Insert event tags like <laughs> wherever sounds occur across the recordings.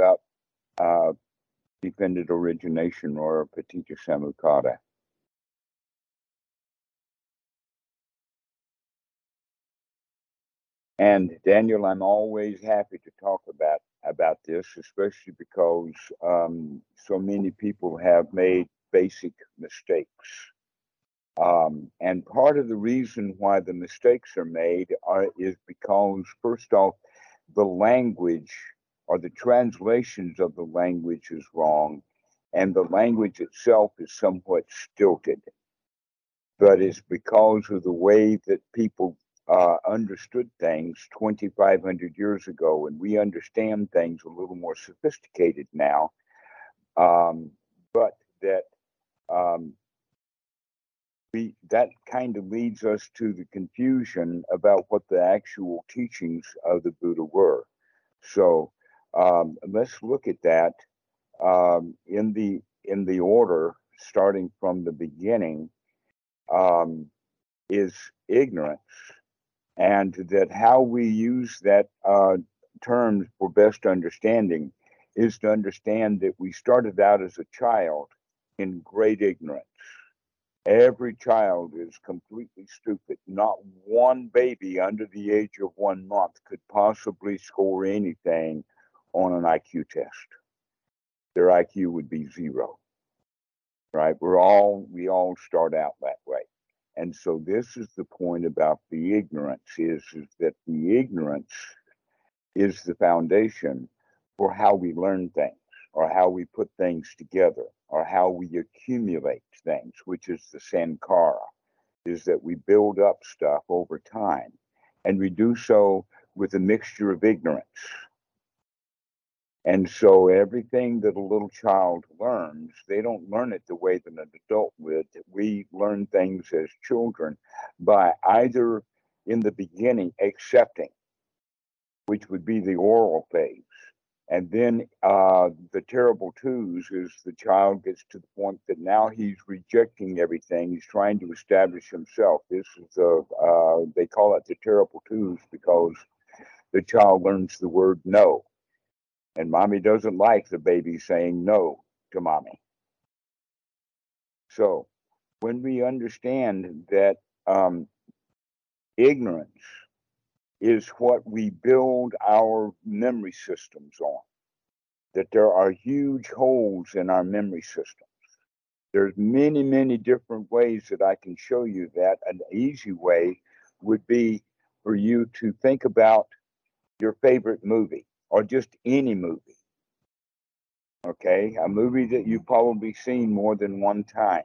about uh, dependent origination or paticca samuppada. And Daniel, I'm always happy to talk about about this, especially because um, so many people have made basic mistakes. Um, and part of the reason why the mistakes are made are, is because, first off, the language or the translations of the language is wrong, and the language itself is somewhat stilted. But it's because of the way that people uh, understood things 2,500 years ago, and we understand things a little more sophisticated now. Um, but that um, we that kind of leads us to the confusion about what the actual teachings of the Buddha were. So um, let's look at that um, in the in the order, starting from the beginning. Um, is ignorance and that how we use that uh, term for best understanding is to understand that we started out as a child in great ignorance. Every child is completely stupid. Not one baby under the age of one month could possibly score anything on an IQ test. Their IQ would be zero. Right? We're all we all start out that way. And so this is the point about the ignorance is, is that the ignorance is the foundation for how we learn things or how we put things together or how we accumulate things, which is the sankhara, is that we build up stuff over time and we do so with a mixture of ignorance and so everything that a little child learns, they don't learn it the way that an adult would. We learn things as children by either in the beginning accepting, which would be the oral phase. And then uh, the terrible twos is the child gets to the point that now he's rejecting everything. He's trying to establish himself. This is a, uh, they call it the terrible twos because the child learns the word no and mommy doesn't like the baby saying no to mommy. So when we understand that um, ignorance is what we build our memory systems on, that there are huge holes in our memory systems. There's many, many different ways that I can show you that. An easy way would be for you to think about your favorite movie or just any movie. Okay, a movie that you've probably seen more than one time.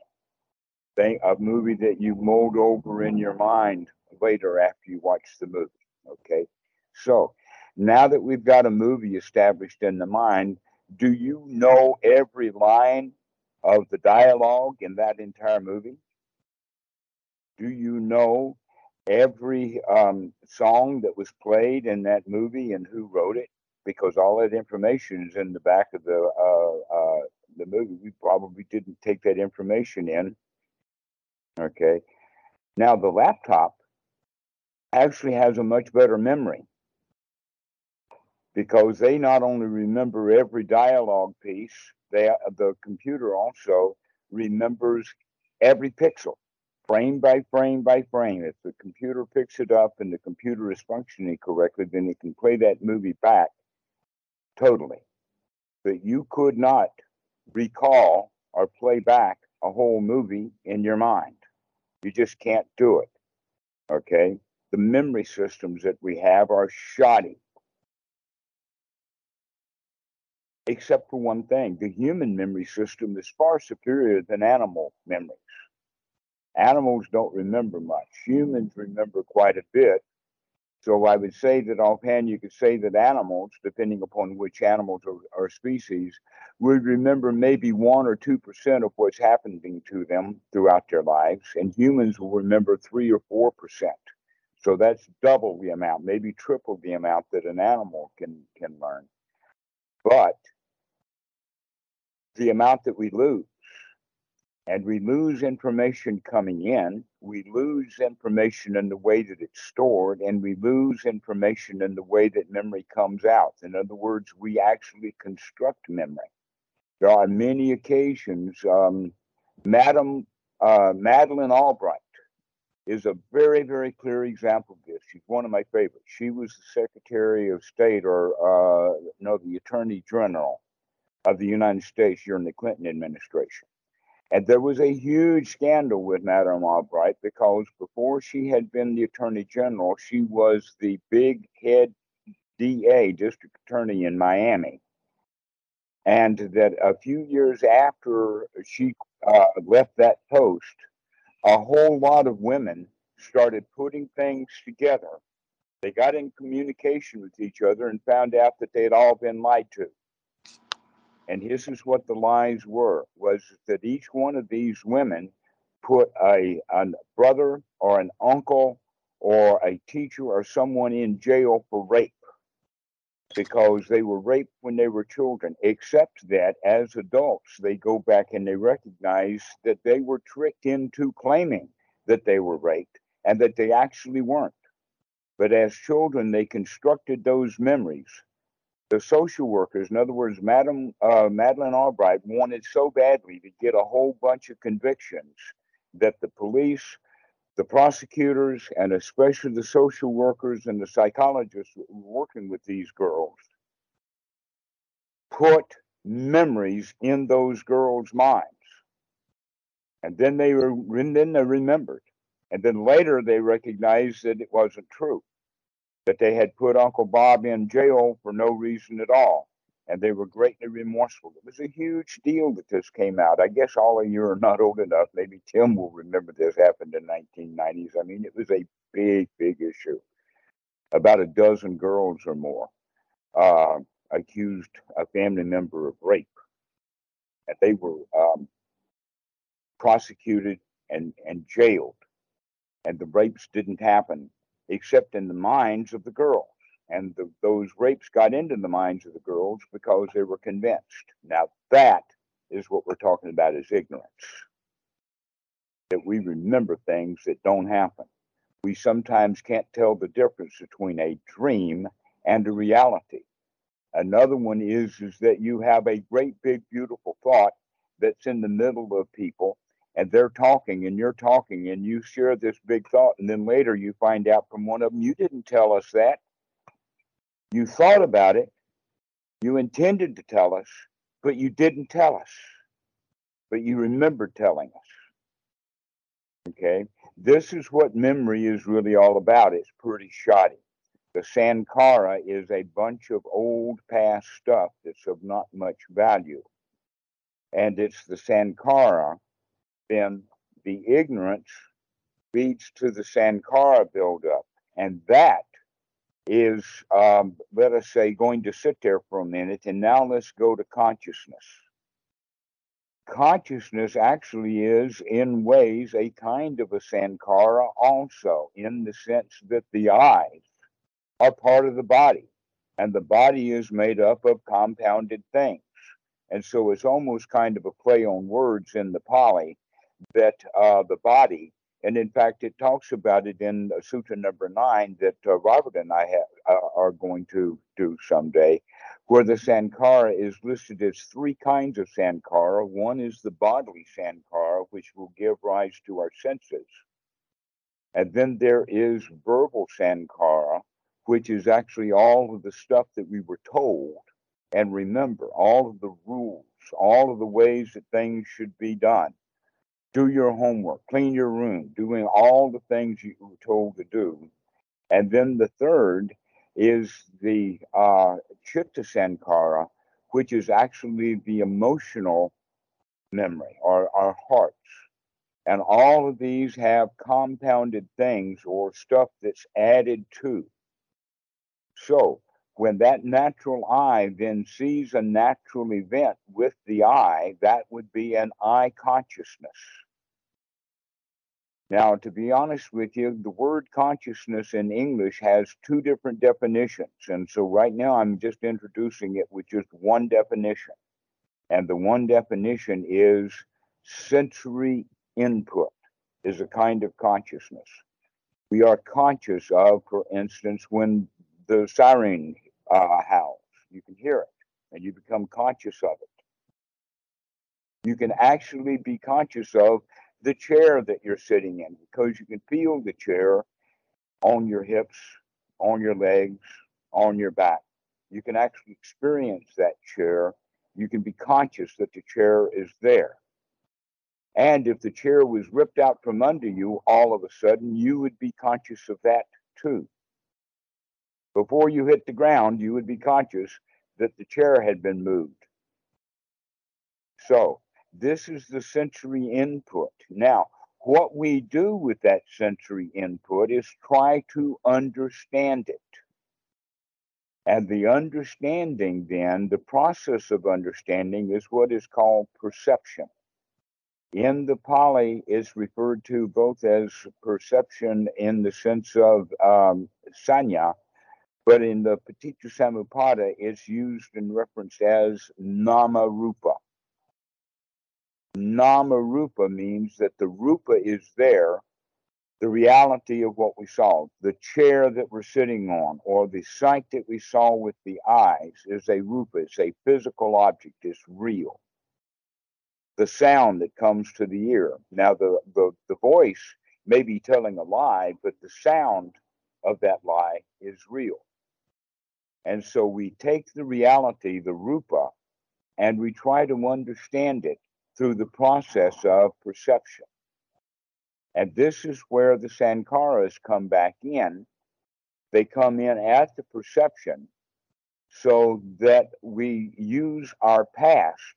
Think a movie that you mulled over in your mind later after you watch the movie. Okay, so now that we've got a movie established in the mind, do you know every line of the dialogue in that entire movie? Do you know every um, song that was played in that movie and who wrote it? Because all that information is in the back of the uh, uh, the movie. We probably didn't take that information in. Okay. Now the laptop actually has a much better memory because they not only remember every dialogue piece, they the computer also remembers every pixel, frame by frame by frame. If the computer picks it up and the computer is functioning correctly, then it can play that movie back totally. But you could not recall or play back a whole movie in your mind. You just can't do it. Okay? The memory systems that we have are shoddy. Except for one thing the human memory system is far superior than animal memories. Animals don't remember much, humans remember quite a bit so I would say that offhand, you could say that animals, depending upon which animals or, or species, would remember maybe one or two percent of what's happening to them throughout their lives, and humans will remember three or four percent. So that's double the amount, maybe triple the amount that an animal can can learn. But the amount that we lose and we lose information coming in. We lose information in the way that it's stored, and we lose information in the way that memory comes out. In other words, we actually construct memory. There are many occasions. Um, Madam uh, Madeleine Albright is a very, very clear example of this. She's one of my favorites. She was the Secretary of State, or uh, no, the Attorney General of the United States during the Clinton administration and there was a huge scandal with Madame Albright because before she had been the Attorney General, she was the big head DA, District Attorney in Miami. And that a few years after she uh, left that post, a whole lot of women started putting things together. They got in communication with each other and found out that they had all been lied to and this is what the lies were was that each one of these women put a, a brother or an uncle or a teacher or someone in jail for rape because they were raped when they were children, except that as adults, they go back and they recognize that they were tricked into claiming that they were raped and that they actually weren't. But as children, they constructed those memories the social workers, in other words, Madam uh, Madeleine Albright wanted so badly to get a whole bunch of convictions that the police, the prosecutors, and especially the social workers and the psychologists working with these girls put memories in those girls' minds. And then they were and then they remembered. And then later they recognized that it wasn't true that they had put Uncle Bob in jail for no reason at all. And they were greatly remorseful. It was a huge deal that this came out. I guess all of you are not old enough. Maybe Tim will remember this happened in 1990s. I mean, it was a big, big issue. About a dozen girls or more uh, accused a family member of rape. And they were um, prosecuted and, and jailed. And the rapes didn't happen except in the minds of the girls. And the, those rapes got into the minds of the girls because they were convinced. Now, that is what we're talking about is ignorance. That we remember things that don't happen. We sometimes can't tell the difference between a dream and a reality. Another one is, is that you have a great, big, beautiful thought that's in the middle of people and they're talking and you're talking and you share this big thought and then later you find out from one of them you didn't tell us that. You thought about it. You intended to tell us but you didn't tell us. But you remember telling us. Okay? This is what memory is really all about. It's pretty shoddy. The sankhara is a bunch of old past stuff that's of not much value. And it's the sankhara then the ignorance leads to the sankhara buildup. And that is, um, let us say, going to sit there for a minute. And now let's go to consciousness. Consciousness actually is, in ways, a kind of a sankhara also, in the sense that the eyes are part of the body, and the body is made up of compounded things. And so it's almost kind of a play on words in the Pali that uh, the body, and in fact, it talks about it in Sutra number nine that uh, Robert and I uh, are going to do someday, where the sankhara is listed as three kinds of sankhara. One is the bodily sankhara, which will give rise to our senses. And then there is verbal sankhara, which is actually all of the stuff that we were told and remember, all of the rules, all of the ways that things should be done do your homework, clean your room, doing all the things you were told to do. And then the third is the uh, chitta sankhara, which is actually the emotional memory or our hearts. And all of these have compounded things or stuff that's added to. So when that natural eye then sees a natural event with the eye, that would be an eye consciousness. Now, to be honest with you, the word consciousness in English has two different definitions. And so right now I'm just introducing it with just one definition. And the one definition is sensory input is a kind of consciousness. We are conscious of, for instance, when the siren uh, howls, you can hear it and you become conscious of it. You can actually be conscious of the chair that you're sitting in because you can feel the chair on your hips, on your legs, on your back. You can actually experience that chair. You can be conscious that the chair is there. And if the chair was ripped out from under you all of a sudden, you would be conscious of that too. Before you hit the ground, you would be conscious that the chair had been moved. So, this is the sensory input. Now, what we do with that sensory input is try to understand it. And the understanding, then, the process of understanding is what is called perception. In the Pali, is referred to both as perception in the sense of um, sanya, but in the Paticca Samuppada, it's used and referenced as nama rupa. Nama rupa means that the rupa is there, the reality of what we saw. The chair that we're sitting on, or the sight that we saw with the eyes, is a rupa, it's a physical object, it's real. The sound that comes to the ear. Now, the, the, the voice may be telling a lie, but the sound of that lie is real. And so we take the reality, the rupa, and we try to understand it through the process of perception. And this is where the sankharas come back in. They come in at the perception so that we use our past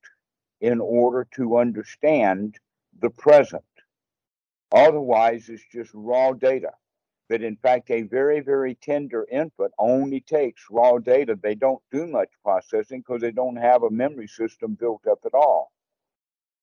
in order to understand the present. Otherwise, it's just raw data. But in fact, a very, very tender input only takes raw data. They don't do much processing because they don't have a memory system built up at all.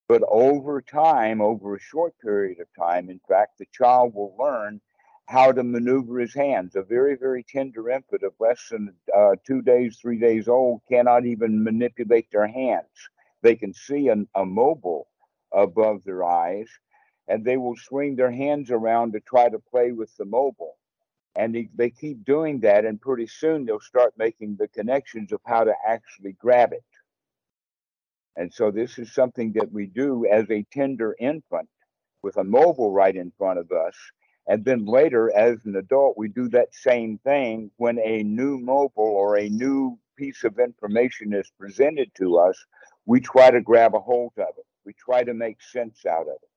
But over time, over a short period of time, in fact, the child will learn how to maneuver his hands. A very, very tender infant of less than uh, two days, three days old cannot even manipulate their hands. They can see an, a mobile above their eyes, and they will swing their hands around to try to play with the mobile. And they, they keep doing that, and pretty soon they'll start making the connections of how to actually grab it. And so this is something that we do as a tender infant with a mobile right in front of us. And then later, as an adult, we do that same thing when a new mobile or a new piece of information is presented to us. We try to grab a hold of it. We try to make sense out of it.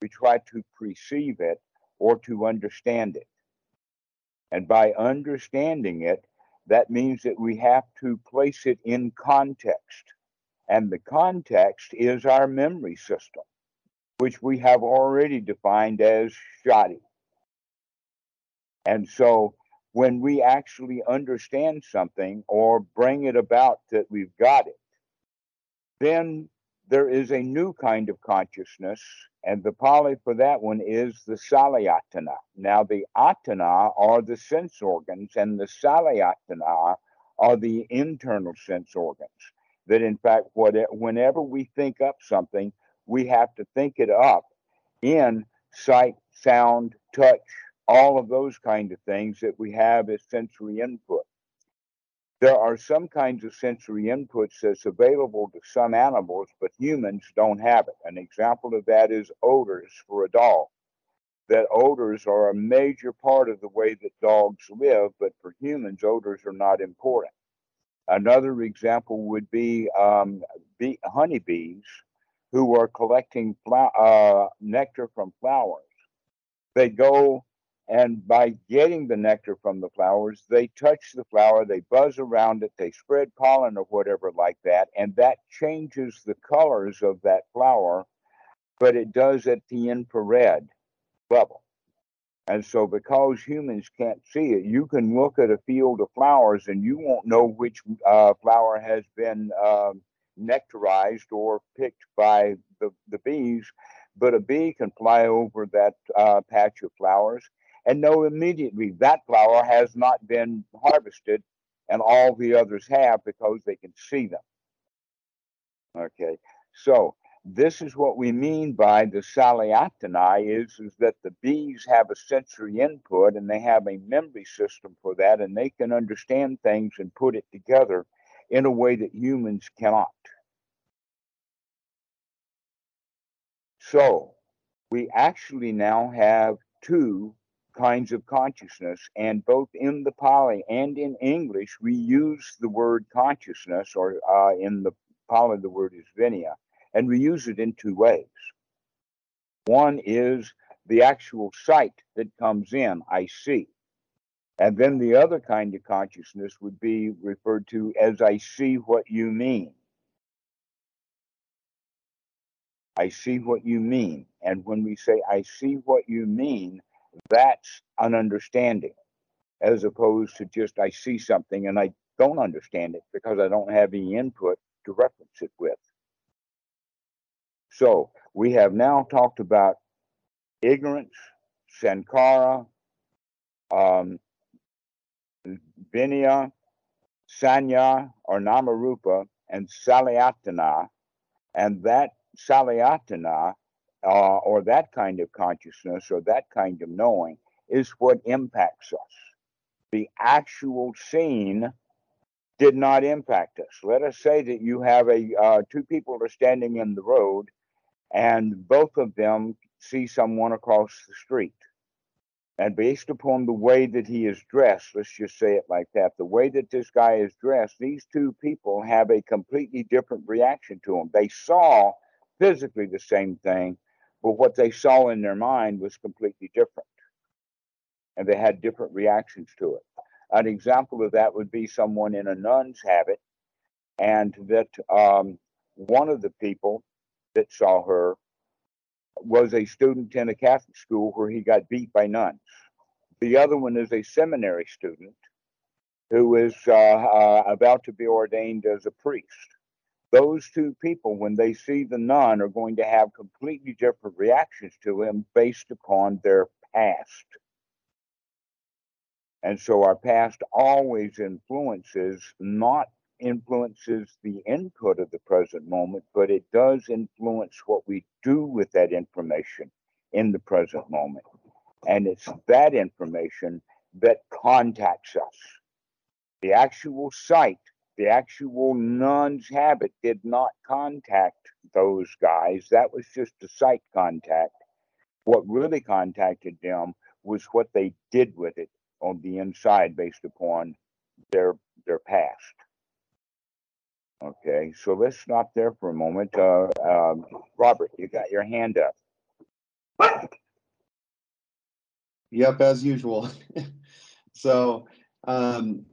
We try to perceive it or to understand it. And by understanding it, that means that we have to place it in context and the context is our memory system, which we have already defined as shoddy. And so when we actually understand something or bring it about that we've got it, then there is a new kind of consciousness, and the Pali for that one is the Salayatana. Now, the Ayatana are the sense organs, and the Salayatana are the internal sense organs that in fact, whenever we think up something, we have to think it up in sight, sound, touch, all of those kind of things that we have as sensory input. There are some kinds of sensory inputs that's available to some animals, but humans don't have it. An example of that is odors for a dog. That odors are a major part of the way that dogs live, but for humans, odors are not important. Another example would be um, bee, honeybees who are collecting uh, nectar from flowers. They go and by getting the nectar from the flowers, they touch the flower, they buzz around it, they spread pollen or whatever like that, and that changes the colors of that flower, but it does at the infrared level. And so, because humans can't see it, you can look at a field of flowers and you won't know which uh, flower has been um, nectarized or picked by the, the bees. But a bee can fly over that uh, patch of flowers and know immediately that flower has not been harvested and all the others have because they can see them. Okay, so this is what we mean by the Salayatana is, is that the bees have a sensory input and they have a memory system for that, and they can understand things and put it together in a way that humans cannot. So we actually now have two kinds of consciousness, and both in the Pali and in English, we use the word consciousness, or uh, in the Pali, the word is viññāna, and we use it in two ways. One is the actual sight that comes in, I see. And then the other kind of consciousness would be referred to as I see what you mean. I see what you mean. And when we say I see what you mean, that's an understanding as opposed to just I see something and I don't understand it because I don't have any input to reference it with. So we have now talked about ignorance, sankhara, um, viññāna, sanya or namarupa, and salayatana, and that salayatana uh, or that kind of consciousness or that kind of knowing is what impacts us. The actual scene did not impact us. Let us say that you have a uh, two people are standing in the road, and both of them see someone across the street. And based upon the way that he is dressed, let's just say it like that, the way that this guy is dressed, these two people have a completely different reaction to him. They saw physically the same thing, but what they saw in their mind was completely different. And they had different reactions to it. An example of that would be someone in a nun's habit, and that um, one of the people that saw her was a student in a Catholic school where he got beat by nuns. The other one is a seminary student who is uh, uh, about to be ordained as a priest those two people, when they see the nun, are going to have completely different reactions to him based upon their past. And so our past always influences, not influences the input of the present moment, but it does influence what we do with that information in the present moment. And it's that information that contacts us. The actual sight the actual nun's habit did not contact those guys. That was just a sight contact. What really contacted them was what they did with it on the inside based upon their their past. Okay, so let's stop there for a moment. Uh, um, Robert, you got your hand up. Yep, as usual. <laughs> so, um,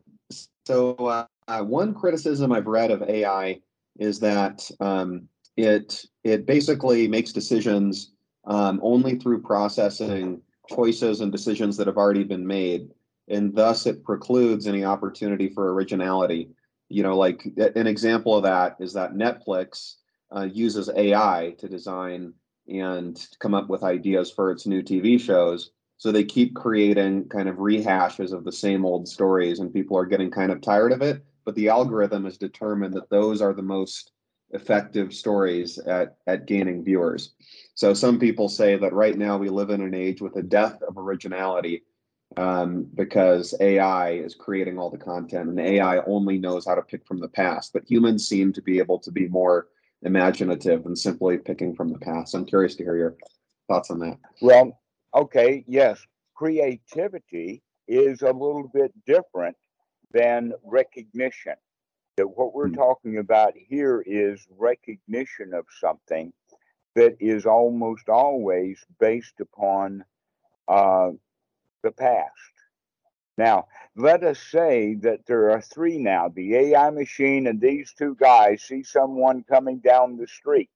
so uh, uh, one criticism I've read of AI is that um, it it basically makes decisions um, only through processing choices and decisions that have already been made, and thus it precludes any opportunity for originality. You know, like an example of that is that Netflix uh, uses AI to design and come up with ideas for its new TV shows. So they keep creating kind of rehashes of the same old stories, and people are getting kind of tired of it but the algorithm has determined that those are the most effective stories at, at gaining viewers. So some people say that right now we live in an age with a death of originality um, because AI is creating all the content and AI only knows how to pick from the past. But humans seem to be able to be more imaginative than simply picking from the past. I'm curious to hear your thoughts on that. Well, okay, yes, creativity is a little bit different than recognition. That what we're mm. talking about here is recognition of something that is almost always based upon uh, the past. Now, let us say that there are three now the AI machine and these two guys see someone coming down the street.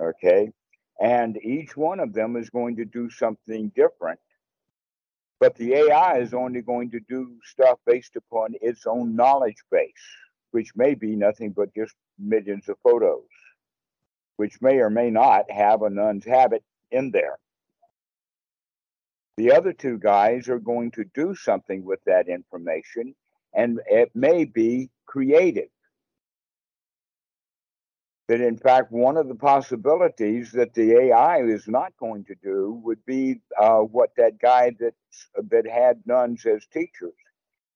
Okay. And each one of them is going to do something different but the AI is only going to do stuff based upon its own knowledge base, which may be nothing but just millions of photos, which may or may not have a nun's habit in there. The other two guys are going to do something with that information, and it may be creative. that in fact one of the possibilities that the AI is not going to do would be uh, what that guy that that had nuns as teachers.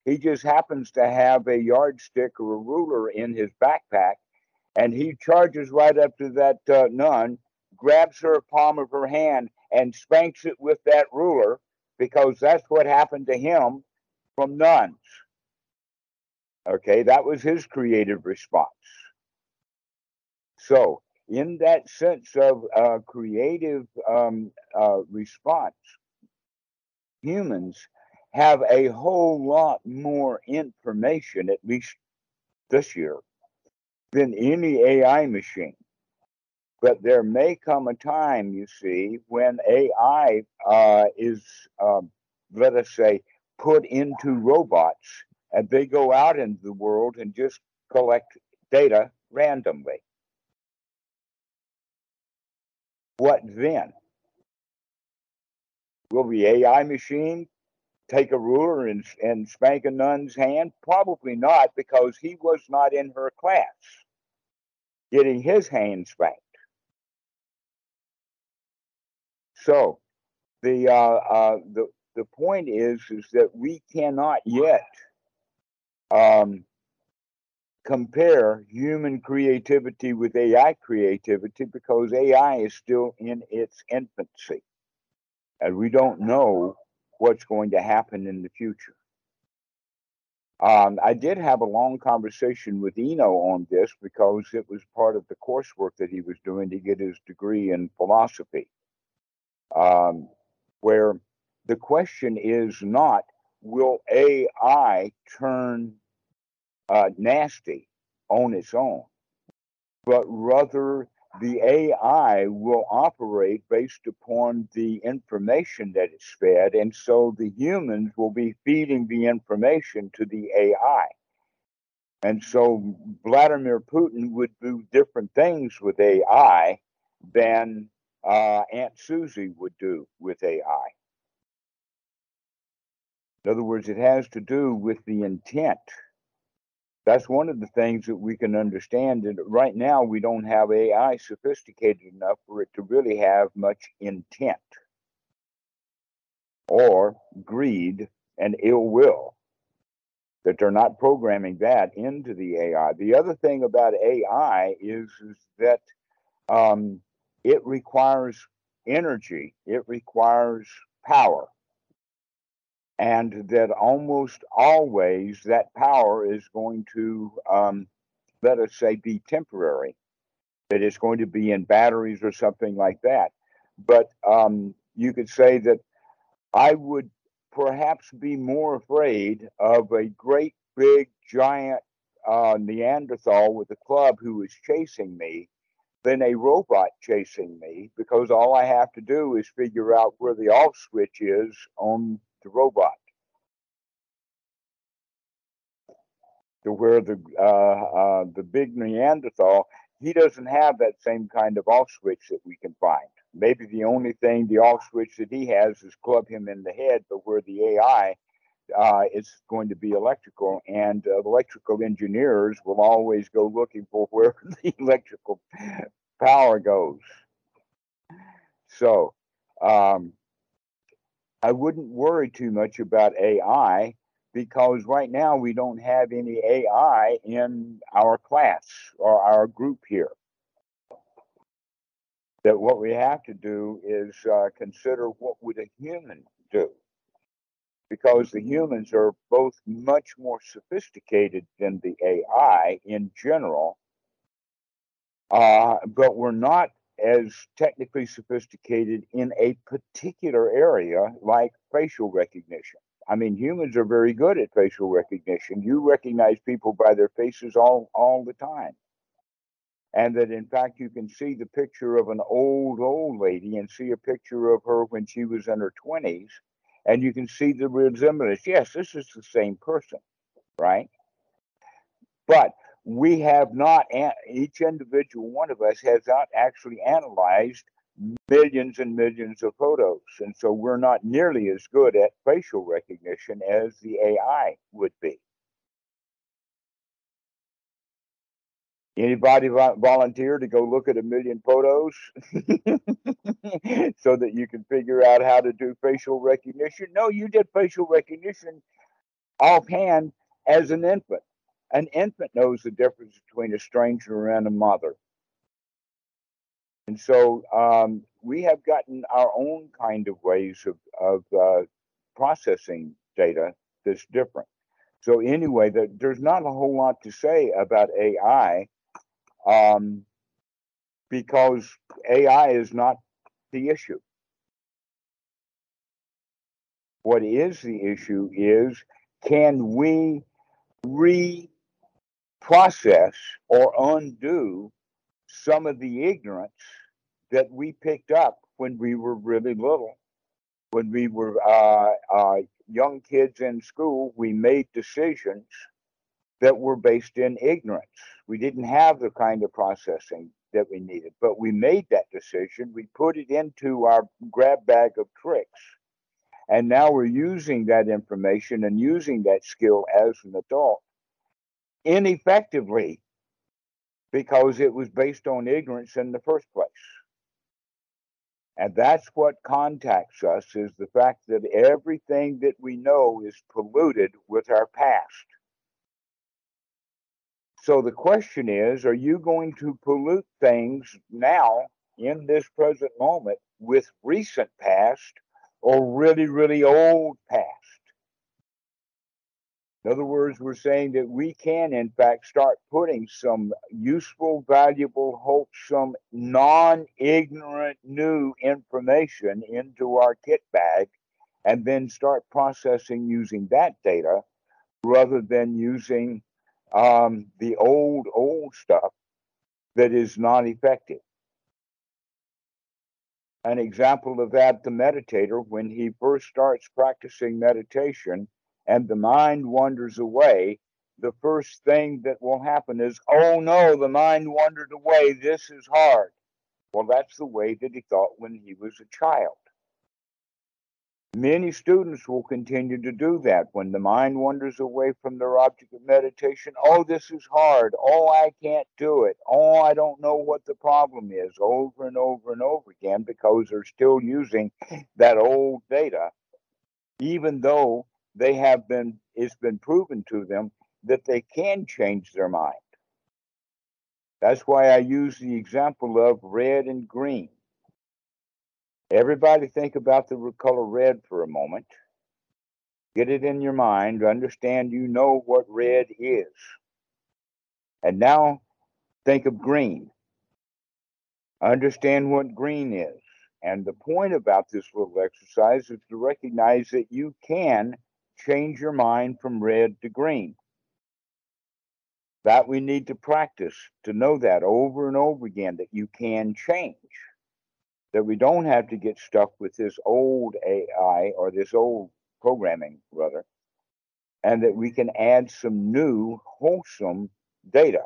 He just happens to have a yardstick or a ruler in his backpack, and he charges right up to that uh, nun, grabs her palm of her hand, and spanks it with that ruler because that's what happened to him from nuns. Okay, that was his creative response. So, in that sense of uh, creative um, uh, response, humans have a whole lot more information, at least this year, than any AI machine. But there may come a time, you see, when AI uh, is, um, let us say, put into robots and they go out into the world and just collect data randomly. What then? Will the AI machine take a ruler and, and spank a nun's hand? Probably not, because he was not in her class getting his hand spanked. So the uh, uh, the the point is is that we cannot yet um, compare human creativity with AI creativity because AI is still in its infancy. And we don't know what's going to happen in the future. Um, I did have a long conversation with Eno on this because it was part of the coursework that he was doing to get his degree in philosophy, um, where the question is not will AI turn uh, nasty on its own, but rather the AI will operate based upon the information that it's fed. And so the humans will be feeding the information to the AI. And so Vladimir Putin would do different things with AI than uh, Aunt Susie would do with AI. In other words, it has to do with the intent that's one of the things that we can understand. And right now, we don't have AI sophisticated enough for it to really have much intent or greed and ill will. That they're not programming that into the AI. The other thing about AI is, is that um, it requires energy, it requires power and that almost always that power is going to, um, let us say, be temporary, that it's going to be in batteries or something like that. But um, you could say that I would perhaps be more afraid of a great big giant uh, Neanderthal with a club who is chasing me than a robot chasing me because all I have to do is figure out where the off switch is on the robot. To where the uh, uh, the big Neanderthal, he doesn't have that same kind of off switch that we can find. Maybe the only thing, the off switch that he has is club him in the head, but where the AI uh, is going to be electrical, and uh, electrical engineers will always go looking for <laughs> where the electrical power goes. So, um, I wouldn't worry too much about AI because right now we don't have any AI in our class or our group here. That what we have to do is uh, consider what would a human do, because the humans are both much more sophisticated than the AI in general, uh, but we're not as technically sophisticated in a particular area like facial recognition. I mean, humans are very good at facial recognition. You recognize people by their faces all, all the time. And that in fact, you can see the picture of an old, old lady and see a picture of her when she was in her 20s, and you can see the resemblance. Yes, this is the same person, right? But we have not, each individual one of us has not actually analyzed millions and millions of photos. And so we're not nearly as good at facial recognition as the AI would be. Anybody volunteer to go look at a million photos <laughs> so that you can figure out how to do facial recognition? No, you did facial recognition offhand as an infant. An infant knows the difference between a stranger and a mother. And so um, we have gotten our own kind of ways of, of uh, processing data that's different. So anyway, the, there's not a whole lot to say about AI um, because AI is not the issue. What is the issue is can we reprocess or undo some of the ignorance that we picked up when we were really little? When we were uh, uh, young kids in school, we made decisions that were based in ignorance. We didn't have the kind of processing that we needed, but we made that decision. We put it into our grab bag of tricks. And now we're using that information and using that skill as an adult ineffectively because it was based on ignorance in the first place. And that's what contacts us is the fact that everything that we know is polluted with our past. So the question is are you going to pollute things now in this present moment with recent past or really, really old past? In other words, we're saying that we can, in fact, start putting some useful, valuable, wholesome, non ignorant new information into our kit bag and then start processing using that data rather than using um, the old, old stuff that is not effective. An example of that, the meditator, when he first starts practicing meditation and the mind wanders away, the first thing that will happen is, oh no, the mind wandered away. This is hard. Well, that's the way that he thought when he was a child. Many students will continue to do that when the mind wanders away from their object of meditation. Oh, this is hard. Oh, I can't do it. Oh, I don't know what the problem is over and over and over again because they're still using that old data, even though they have been, it's been proven to them that they can change their mind. That's why I use the example of red and green. Everybody think about the color red for a moment. Get it in your mind, understand you know what red is. And now think of green. Understand what green is. And the point about this little exercise is to recognize that you can change your mind from red to green. That we need to practice to know that over and over again that you can change that we don't have to get stuck with this old AI or this old programming, rather, and that we can add some new, wholesome data.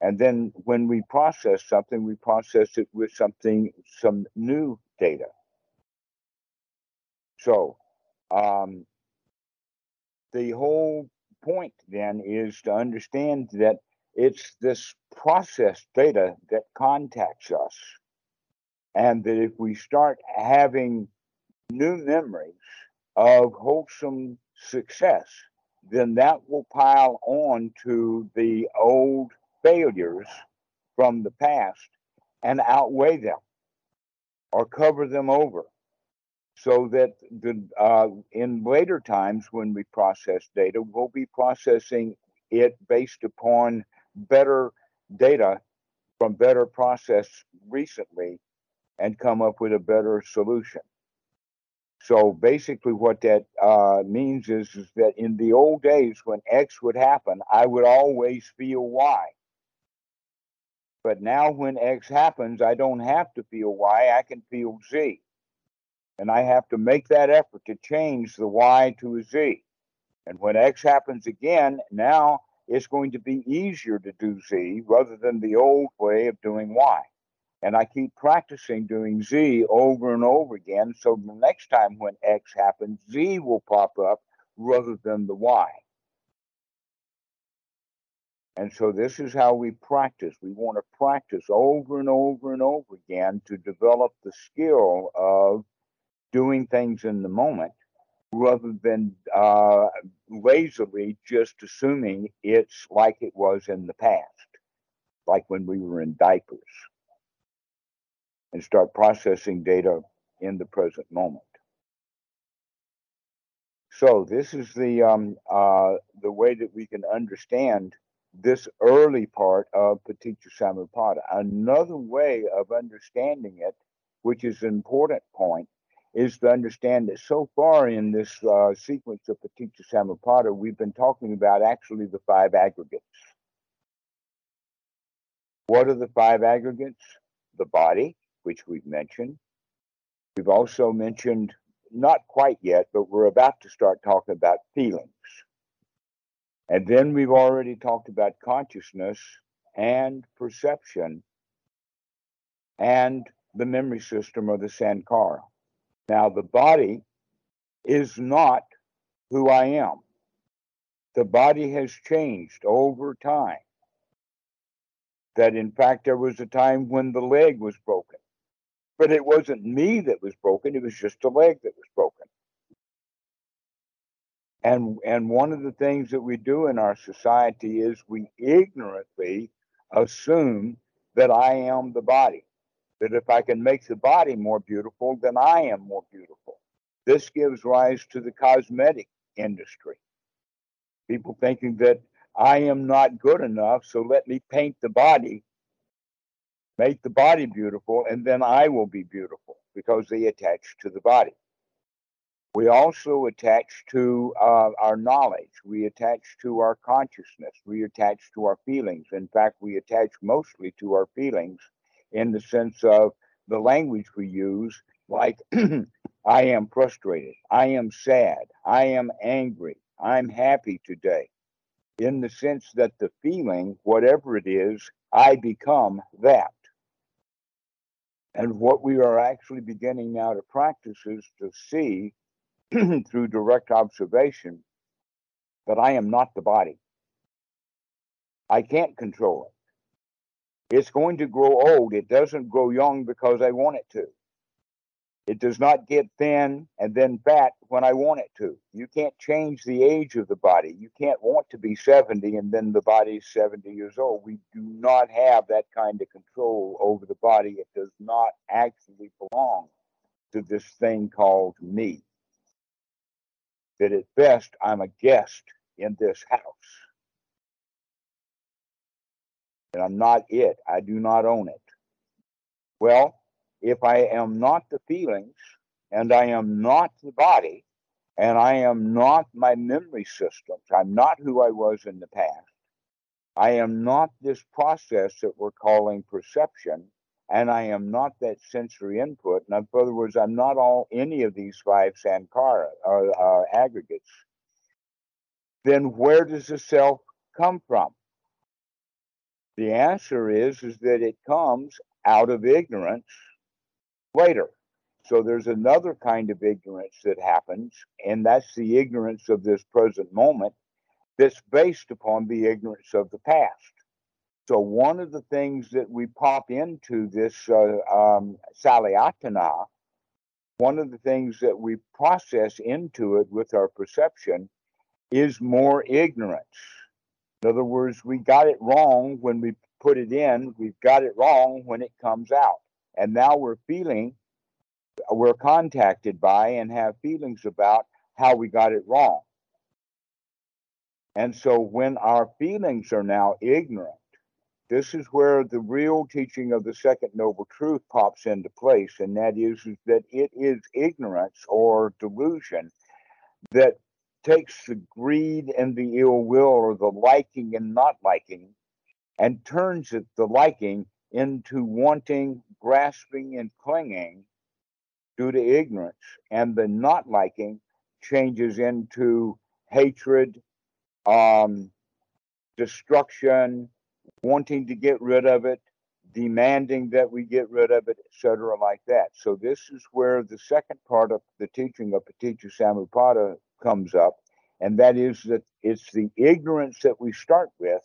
And then when we process something, we process it with something, some new data. So, um, the whole point then is to understand that it's this processed data that contacts us and that if we start having new memories of wholesome success, then that will pile on to the old failures from the past and outweigh them or cover them over so that the uh, in later times when we process data we'll be processing it based upon better data from better process recently and come up with a better solution. So basically, what that uh, means is, is that in the old days, when X would happen, I would always feel Y. But now, when X happens, I don't have to feel Y, I can feel Z. And I have to make that effort to change the Y to a Z. And when X happens again, now it's going to be easier to do Z rather than the old way of doing Y. And I keep practicing doing Z over and over again. So the next time when X happens, Z will pop up rather than the Y. And so this is how we practice. We want to practice over and over and over again to develop the skill of doing things in the moment rather than uh, lazily just assuming it's like it was in the past, like when we were in diapers, and start processing data in the present moment. So this is the um, uh, the way that we can understand this early part of Paticca. Another way of understanding it, which is an important point, is to understand that so far in this uh, sequence of Paticca we've been talking about actually the five aggregates. What are the five aggregates? The body, which we've mentioned. We've also mentioned, not quite yet, but we're about to start talking about feelings. And then we've already talked about consciousness and perception and the memory system or the Sankhara. Now, the body is not who I am. The body has changed over time. That in fact, there was a time when the leg was broken, but it wasn't me that was broken, it was just the leg that was broken. And, and one of the things that we do in our society is we ignorantly assume that I am the body that if I can make the body more beautiful, then I am more beautiful. This gives rise to the cosmetic industry. People thinking that I am not good enough, so let me paint the body, make the body beautiful, and then I will be beautiful because they attach to the body. We also attach to uh, our knowledge. We attach to our consciousness. We attach to our feelings. In fact, we attach mostly to our feelings in the sense of the language we use, like <clears throat> I am frustrated, I am sad, I am angry, I'm happy today. In the sense that the feeling, whatever it is, I become that. And what we are actually beginning now to practice is to see <clears throat> through direct observation that I am not the body. I can't control it. It's going to grow old. It doesn't grow young because I want it to. It does not get thin and then fat when I want it to. You can't change the age of the body. You can't want to be 70 and then the body's 70 years old. We do not have that kind of control over the body. It does not actually belong to this thing called me. That at best, I'm a guest in this house and I'm not it. I do not own it. Well, if I am not the feelings and I am not the body and I am not my memory systems, I'm not who I was in the past. I am not this process that we're calling perception, and I am not that sensory input. In other words, I'm not all any of these five sankhara or uh, uh, aggregates. Then where does the self come from? The answer is is that it comes out of ignorance later. So there's another kind of ignorance that happens, and that's the ignorance of this present moment that's based upon the ignorance of the past. So one of the things that we pop into this uh, um, Salayatana, one of the things that we process into it with our perception is more ignorance. In other words, we got it wrong when we put it in, we've got it wrong when it comes out. And now we're feeling, we're contacted by and have feelings about how we got it wrong. And so when our feelings are now ignorant, this is where the real teaching of the second noble truth pops into place, and that is, is that it is ignorance or delusion that takes the greed and the ill will or the liking and not liking and turns it, the liking, into wanting, grasping, and clinging due to ignorance. And the not liking changes into hatred, um, destruction, wanting to get rid of it, demanding that we get rid of it, etc., like that. So this is where the second part of the teaching of Paticca Samuppada comes up, and that is that it's the ignorance that we start with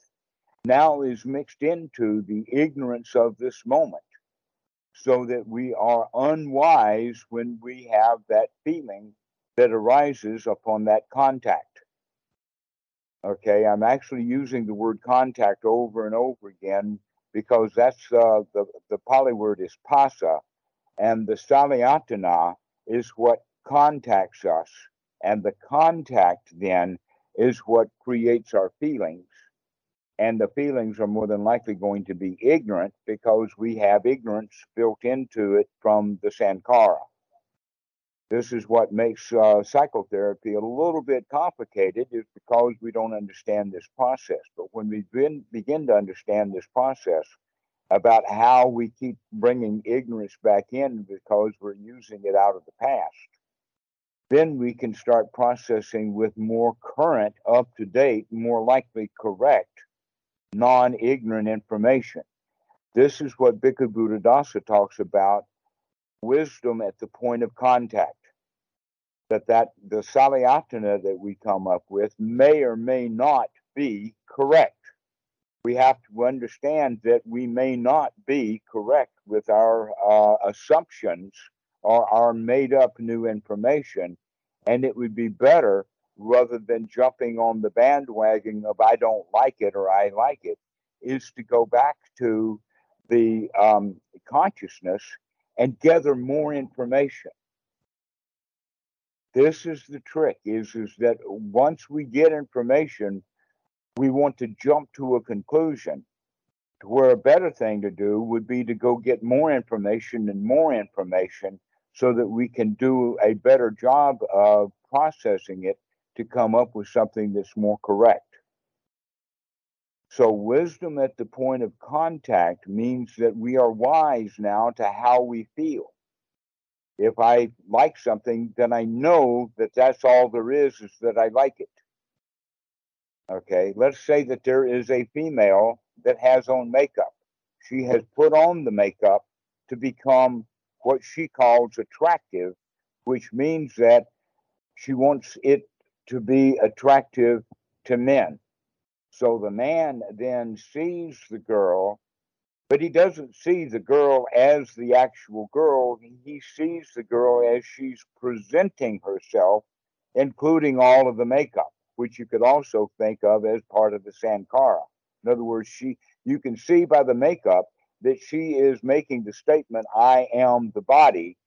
now is mixed into the ignorance of this moment so that we are unwise when we have that feeling that arises upon that contact. Okay, I'm actually using the word contact over and over again because that's uh, the, the Pali word is phassa, and the salayatana is what contacts us. And the contact then is what creates our feelings and the feelings are more than likely going to be ignorant because we have ignorance built into it from the sankhara. This is what makes uh, psychotherapy a little bit complicated, is because we don't understand this process. But when we begin to understand this process about how we keep bringing ignorance back in because we're using it out of the past, then we can start processing with more current, up to date, more likely correct non ignorant information. This is what Bhikkhu Buddhadasa talks about wisdom at the point of contact. That, that the salayatana that we come up with may or may not be correct. We have to understand that we may not be correct with our uh, assumptions or our made up new information. And it would be better rather than jumping on the bandwagon of I don't like it or I like it, is to go back to the um, consciousness and gather more information. This is the trick: is is that once we get information, we want to jump to a conclusion. To where a better thing to do would be to go get more information and more information so that we can do a better job of processing it to come up with something that's more correct. So, wisdom at the point of contact means that we are wise now to how we feel. If I like something, then I know that that's all there is, is that I like it. Okay, let's say that there is a female that has on makeup. She has put on the makeup to become what she calls attractive, which means that she wants it to be attractive to men. So the man then sees the girl, but he doesn't see the girl as the actual girl. He sees the girl as she's presenting herself, including all of the makeup, which you could also think of as part of the sankhara. In other words, she you can see by the makeup that she is making the statement, I am the body,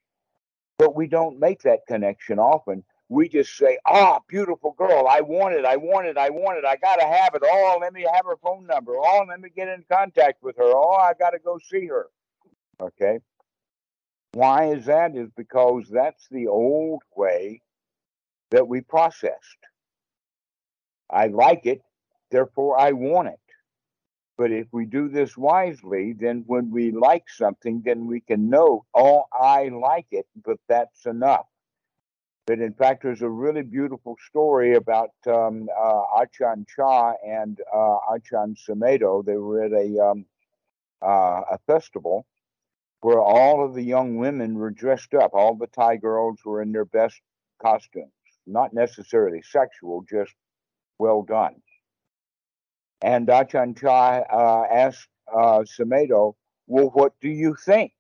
but we don't make that connection often we just say, "Ah, beautiful girl, I want it, I want it, I want it, I gotta have it. Oh, let me have her phone number. Oh, let me get in contact with her. Oh, I gotta go see her." Okay. Why is that? Is because that's the old way that we processed. I like it, therefore I want it. But if we do this wisely, then when we like something, then we can know, oh, I like it, but that's enough. But in fact, there's a really beautiful story about um, uh, Ajahn Chah and uh, Ajahn Sumedho. They were at a, um, uh, a festival where all of the young women were dressed up. All the Thai girls were in their best costumes, not necessarily sexual, just well done. And Ajahn Chah uh, asked uh, Well, what do you think?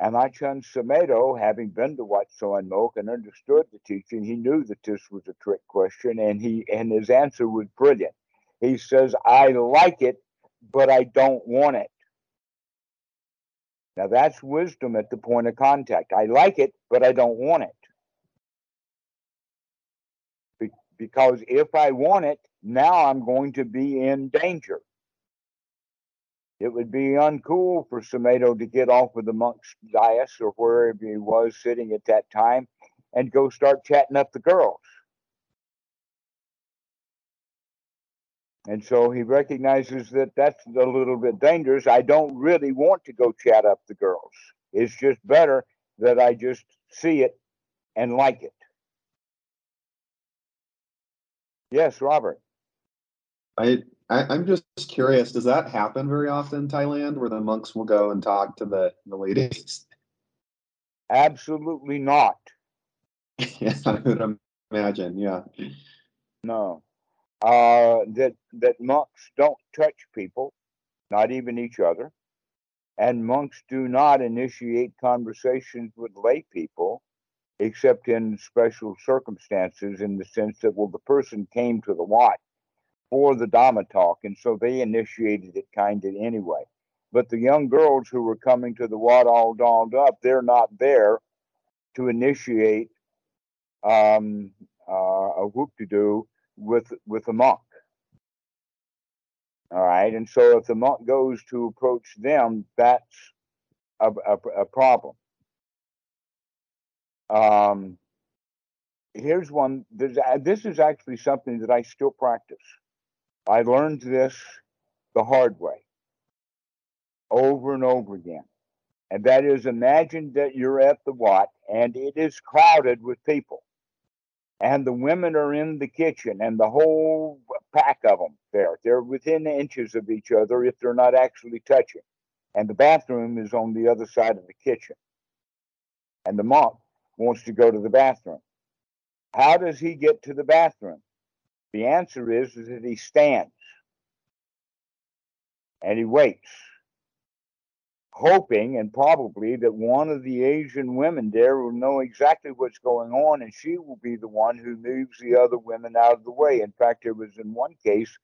And Ajahn Sumedho, having been to Wat Suan Mokkh and understood the teaching, he knew that this was a trick question, and he and his answer was brilliant. He says, "I like it, but I don't want it." Now that's wisdom at the point of contact. I like it, but I don't want it. Be- because if I want it, now I'm going to be in danger. It would be uncool for Sumedho to get off of the monk's dais or wherever he was sitting at that time and go start chatting up the girls. And so he recognizes that that's a little bit dangerous. I don't really want to go chat up the girls. It's just better that I just see it and like it. Yes, Robert. I I, am just curious. Does that happen very often in Thailand, where the monks will go and talk to the the ladies? Absolutely not. <laughs> yeah, I would imagine. Yeah. No, uh, that that monks don't touch people, not even each other, and monks do not initiate conversations with lay people, except in special circumstances, in the sense that well, the person came to the wat for the Dhamma talk, and so they initiated it kind of anyway. But the young girls who were coming to the Wat all dolled up, they're not there to initiate um, uh, a whoop to do with with the monk. All right, and so if the monk goes to approach them, that's a, a, a problem. Um, here's one. This is actually something that I still practice. I learned this the hard way over and over again. And that is imagine that you're at the Wat and it is crowded with people. And the women are in the kitchen and the whole pack of them there. They're within inches of each other if they're not actually touching. And the bathroom is on the other side of the kitchen. And the monk wants to go to the bathroom. How does he get to the bathroom? The answer is, is that he stands and he waits hoping and probably that one of the Asian women there will know exactly what's going on and she will be the one who moves the other women out of the way. In fact, there was in one case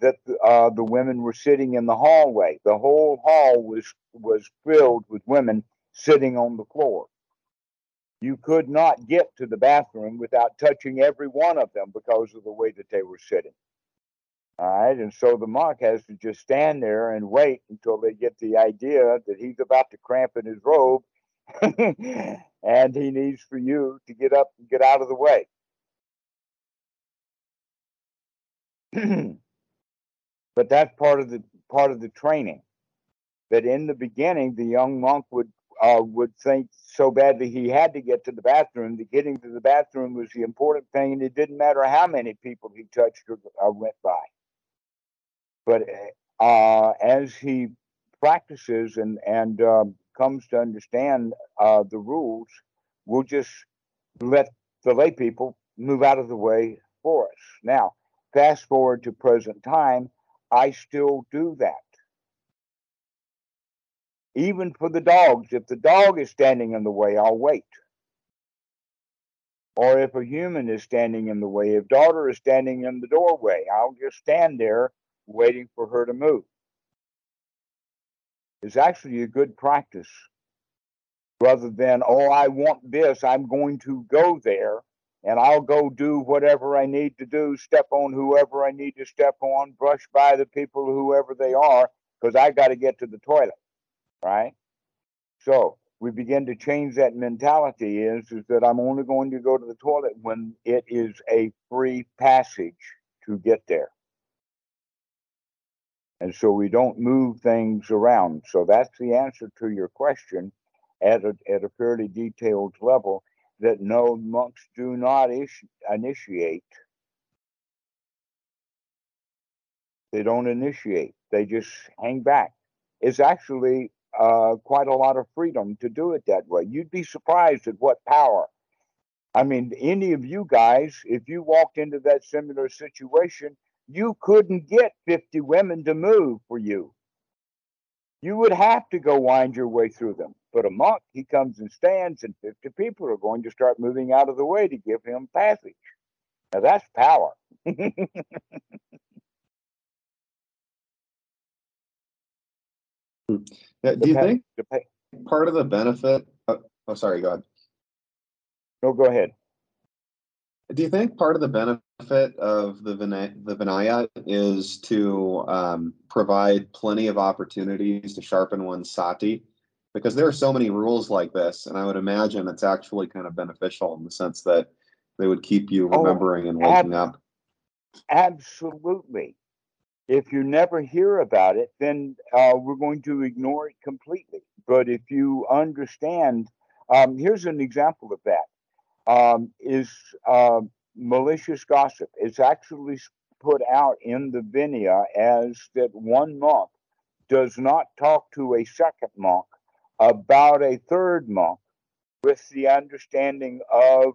that uh, the women were sitting in the hallway. The whole hall was was filled with women sitting on the floor. You could not get to the bathroom without touching every one of them because of the way that they were sitting. All right. And so the monk has to just stand there and wait until they get the idea that he's about to cramp in his robe <laughs> and he needs for you to get up and get out of the way. <clears throat> but that's part of the part of the training. That in the beginning, the young monk would uh, would think so badly he had to get to the bathroom that getting to the bathroom was the important thing, and it didn't matter how many people he touched or uh, went by. But uh, as he practices and and um, comes to understand uh, the rules, we'll just let the lay people move out of the way for us. Now, fast forward to present time, I still do that. Even for the dogs, if the dog is standing in the way, I'll wait. Or if a human is standing in the way, if daughter is standing in the doorway, I'll just stand there waiting for her to move. It's actually a good practice rather than, oh, I want this, I'm going to go there and I'll go do whatever I need to do, step on whoever I need to step on, brush by the people, whoever they are, because I got to get to the toilet, right? So we begin to change that mentality is, is that I'm only going to go to the toilet when it is a free passage to get there. And so we don't move things around. So that's the answer to your question at a, at a fairly detailed level that no monks do not initiate. They don't initiate, they just hang back. It's actually uh, quite a lot of freedom to do it that way. You'd be surprised at what power. I mean, any of you guys, if you walked into that similar situation, you couldn't get 50 women to move for you. You would have to go wind your way through them. But a monk, he comes and stands, and 50 people are going to start moving out of the way to give him passage. Now that's power. <laughs> do you think part of the benefit? Oh, oh, sorry, go ahead. No, go ahead. Do you think part of the benefit of the Vinaya, the Vinaya is to um, provide plenty of opportunities to sharpen one's sati? Because there are so many rules like this, and I would imagine it's actually kind of beneficial in the sense that they would keep you oh, remembering oh, and waking ab- up. Absolutely. If you never hear about it, then uh, we're going to ignore it completely. But if you understand, um, here's an example of that um, is uh, malicious gossip. It's actually put out in the Vinaya as that one monk does not talk to a second monk about a third monk with the understanding of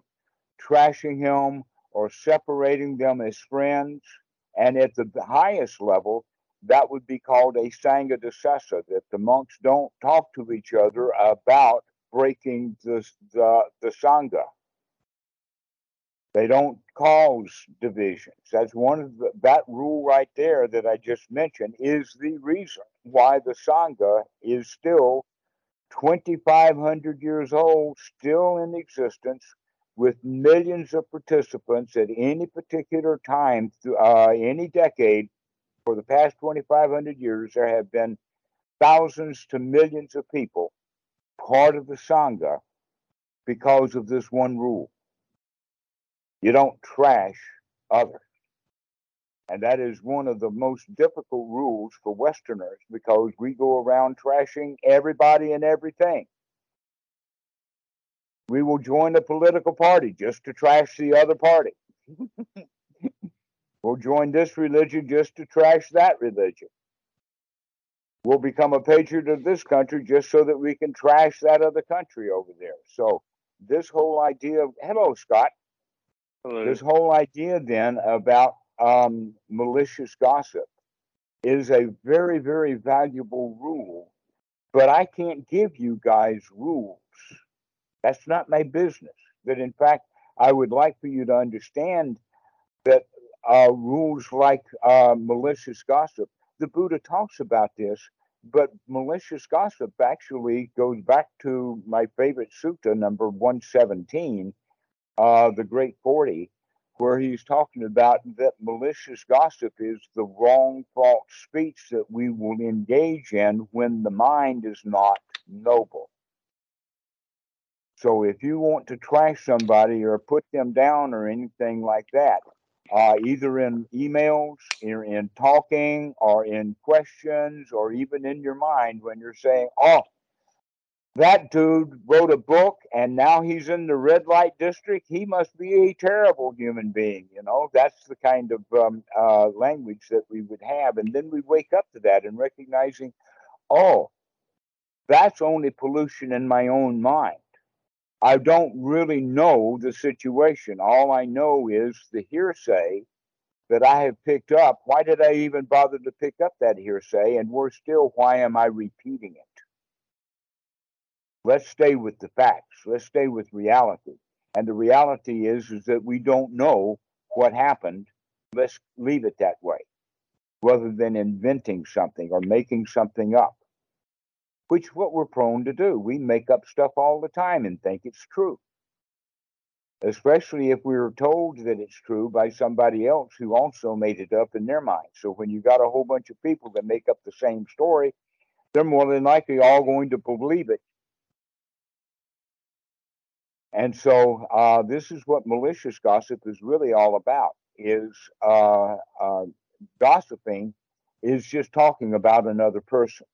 trashing him or separating them as friends And at the highest level, that would be called a sanghadisesa, that the monks don't talk to each other about breaking the, the, the sangha. They don't cause divisions. That's one of the, that rule right there that I just mentioned is the reason why the sangha is still 2,500 years old, still in existence, with millions of participants at any particular time, uh, any decade, for the past 2,500 years, there have been thousands to millions of people part of the Sangha because of this one rule. You don't trash others. And that is one of the most difficult rules for Westerners because we go around trashing everybody and everything. We will join a political party just to trash the other party. <laughs> We'll join this religion just to trash that religion. We'll become a patriot of this country just so that we can trash that other country over there. So, this whole idea of, hello, Scott. Hello. This whole idea then about um, malicious gossip is a very, very valuable rule, but I can't give you guys rules. That's not my business. That in fact, I would like for you to understand that uh, rules like uh, malicious gossip. The Buddha talks about this, but malicious gossip actually goes back to my favorite sutta, number 117, uh, the Great 40, where he's talking about that malicious gossip is the wrong, false speech that we will engage in when the mind is not noble. So if you want to trash somebody or put them down or anything like that, uh, either in emails, or in talking, or in questions, or even in your mind when you're saying, "Oh, that dude wrote a book and now he's in the red light district. He must be a terrible human being." You know, that's the kind of um, uh, language that we would have, and then we wake up to that and recognizing, "Oh, that's only pollution in my own mind." I don't really know the situation. All I know is the hearsay that I have picked up. Why did I even bother to pick up that hearsay? And worse still, why am I repeating it? Let's stay with the facts. Let's stay with reality. And the reality is, is that we don't know what happened. Let's leave it that way, rather than inventing something or making something up which what we're prone to do. We make up stuff all the time and think it's true. Especially if we are told that it's true by somebody else who also made it up in their mind. So when you got a whole bunch of people that make up the same story, they're more than likely all going to believe it. And so uh, this is what malicious gossip is really all about: is uh, uh, gossiping is just talking about another person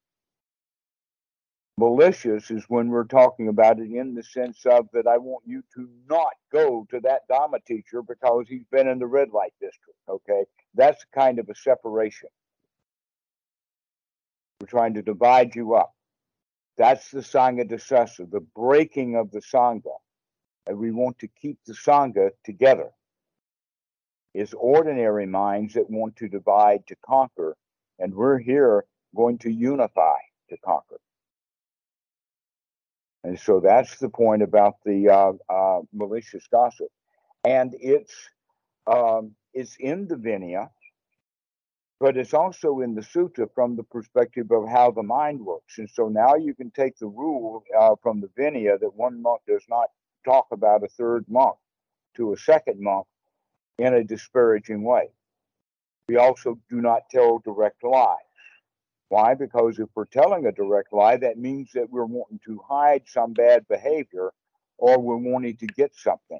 malicious is when we're talking about it in the sense of that I want you to not go to that Dharma teacher because he's been in the red light district. Okay. That's kind of a separation. We're trying to divide you up. That's the Sanghadisesa, the breaking of the Sangha. And we want to keep the Sangha together. It's ordinary minds that want to divide to conquer, and we're here going to unify to conquer. And so that's the point about the uh, uh, malicious gossip. And it's um, it's in the Vinaya, but it's also in the sutta from the perspective of how the mind works. And so now you can take the rule uh, from the Vinaya that one monk does not talk about a third monk to a second monk in a disparaging way. We also do not tell direct lies. Why? Because if we're telling a direct lie, that means that we're wanting to hide some bad behavior or we're wanting to get something.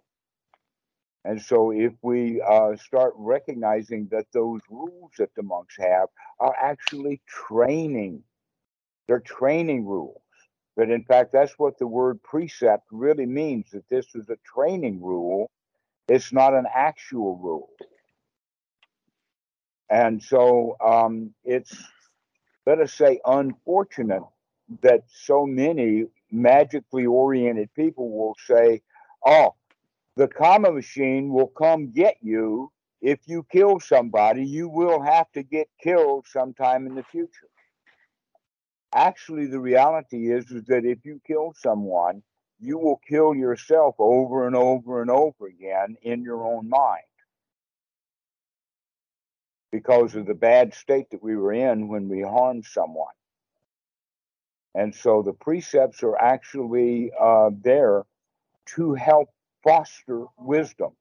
And so, if we uh, start recognizing that those rules that the monks have are actually training, they're training rules. That in fact, that's what the word precept really means that this is a training rule, it's not an actual rule. And so, um, it's let us say, unfortunate that so many magically oriented people will say, oh, the karma machine will come get you if you kill somebody, you will have to get killed sometime in the future. Actually, the reality is, is that if you kill someone, you will kill yourself over and over and over again in your own mind because of the bad state that we were in when we harmed someone. And so the precepts are actually uh, there to help foster wisdom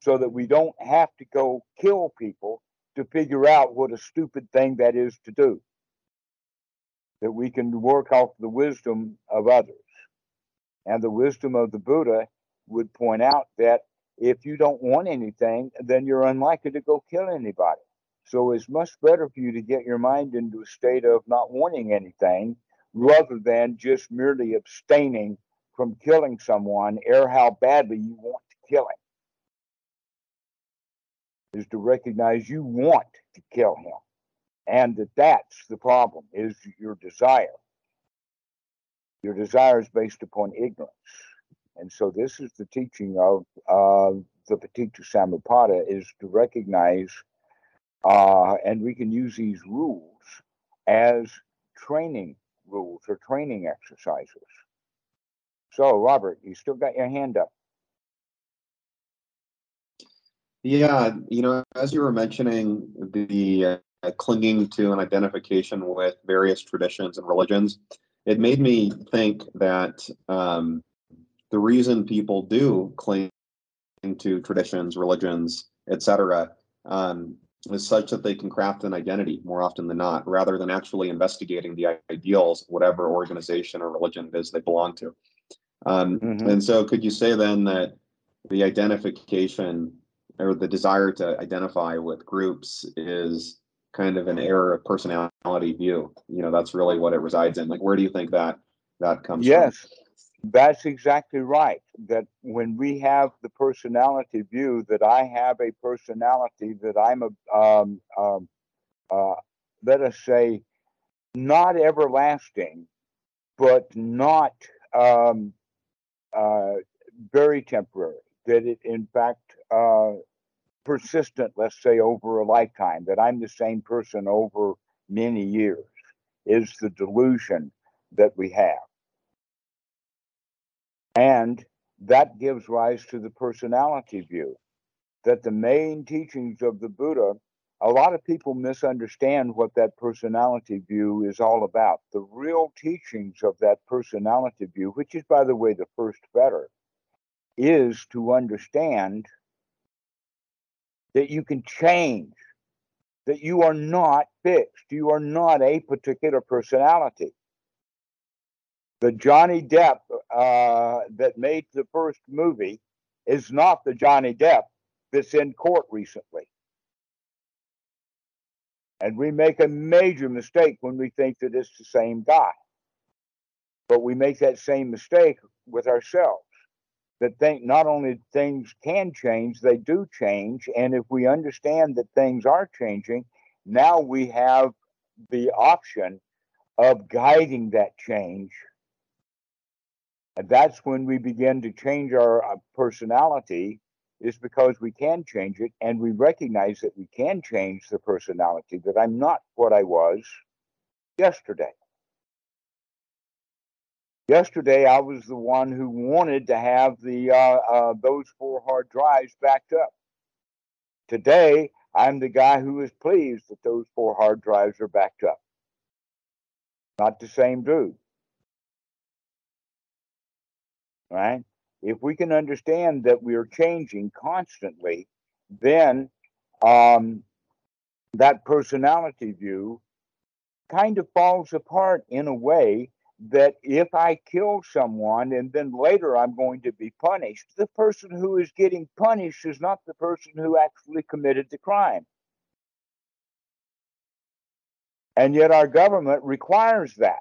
so that we don't have to go kill people to figure out what a stupid thing that is to do. That we can work off the wisdom of others. And the wisdom of the Buddha would point out that if you don't want anything, then you're unlikely to go kill anybody. So it's much better for you to get your mind into a state of not wanting anything rather than just merely abstaining from killing someone, or how badly you want to kill him. Is to recognize you want to kill him, and that that's the problem is your desire. Your desire is based upon ignorance, and so this is the teaching of uh, the Paticca Samuppada is to recognize, uh, and we can use these rules as training rules or training exercises. So, Robert, you still got your hand up. Yeah, you know, as you were mentioning the uh, clinging to an identification with various traditions and religions, it made me think that um, the reason people do cling to traditions, religions, etc., um, is such that they can craft an identity more often than not, rather than actually investigating the ideals, whatever organization or religion it is they belong to. Um, mm-hmm. And so, could you say then that the identification or the desire to identify with groups is kind of an error of personality view? You know, that's really what it resides in. Like, where do you think that that comes yes. from? That's exactly right. That when we have the personality view, that I have a personality, that I'm a, um, um, uh, let us say, not everlasting, but not um, uh, very temporary. That it, in fact, uh, persistent, let's say, over a lifetime, that I'm the same person over many years, is the delusion that we have. And that gives rise to the personality view that the main teachings of the Buddha, a lot of people misunderstand what that personality view is all about. The real teachings of that personality view, which is, by the way, the first fetter, is to understand that you can change, that you are not fixed, you are not a particular personality the Johnny Depp uh, that made the first movie is not the Johnny Depp that's in court recently. And we make a major mistake when we think that it's the same guy. But we make that same mistake with ourselves. That think not only things can change, they do change. And if we understand that things are changing, now we have the option of guiding that change and that's when we begin to change our uh, personality, is because we can change it and we recognize that we can change the personality, that I'm not what I was yesterday. Yesterday, I was the one who wanted to have the uh, uh, those four hard drives backed up. Today, I'm the guy who is pleased that those four hard drives are backed up. Not the same dude. Right? If we can understand that we are changing constantly, then um, that personality view kind of falls apart in a way that if I kill someone and then later I'm going to be punished, the person who is getting punished is not the person who actually committed the crime. And yet our government requires that.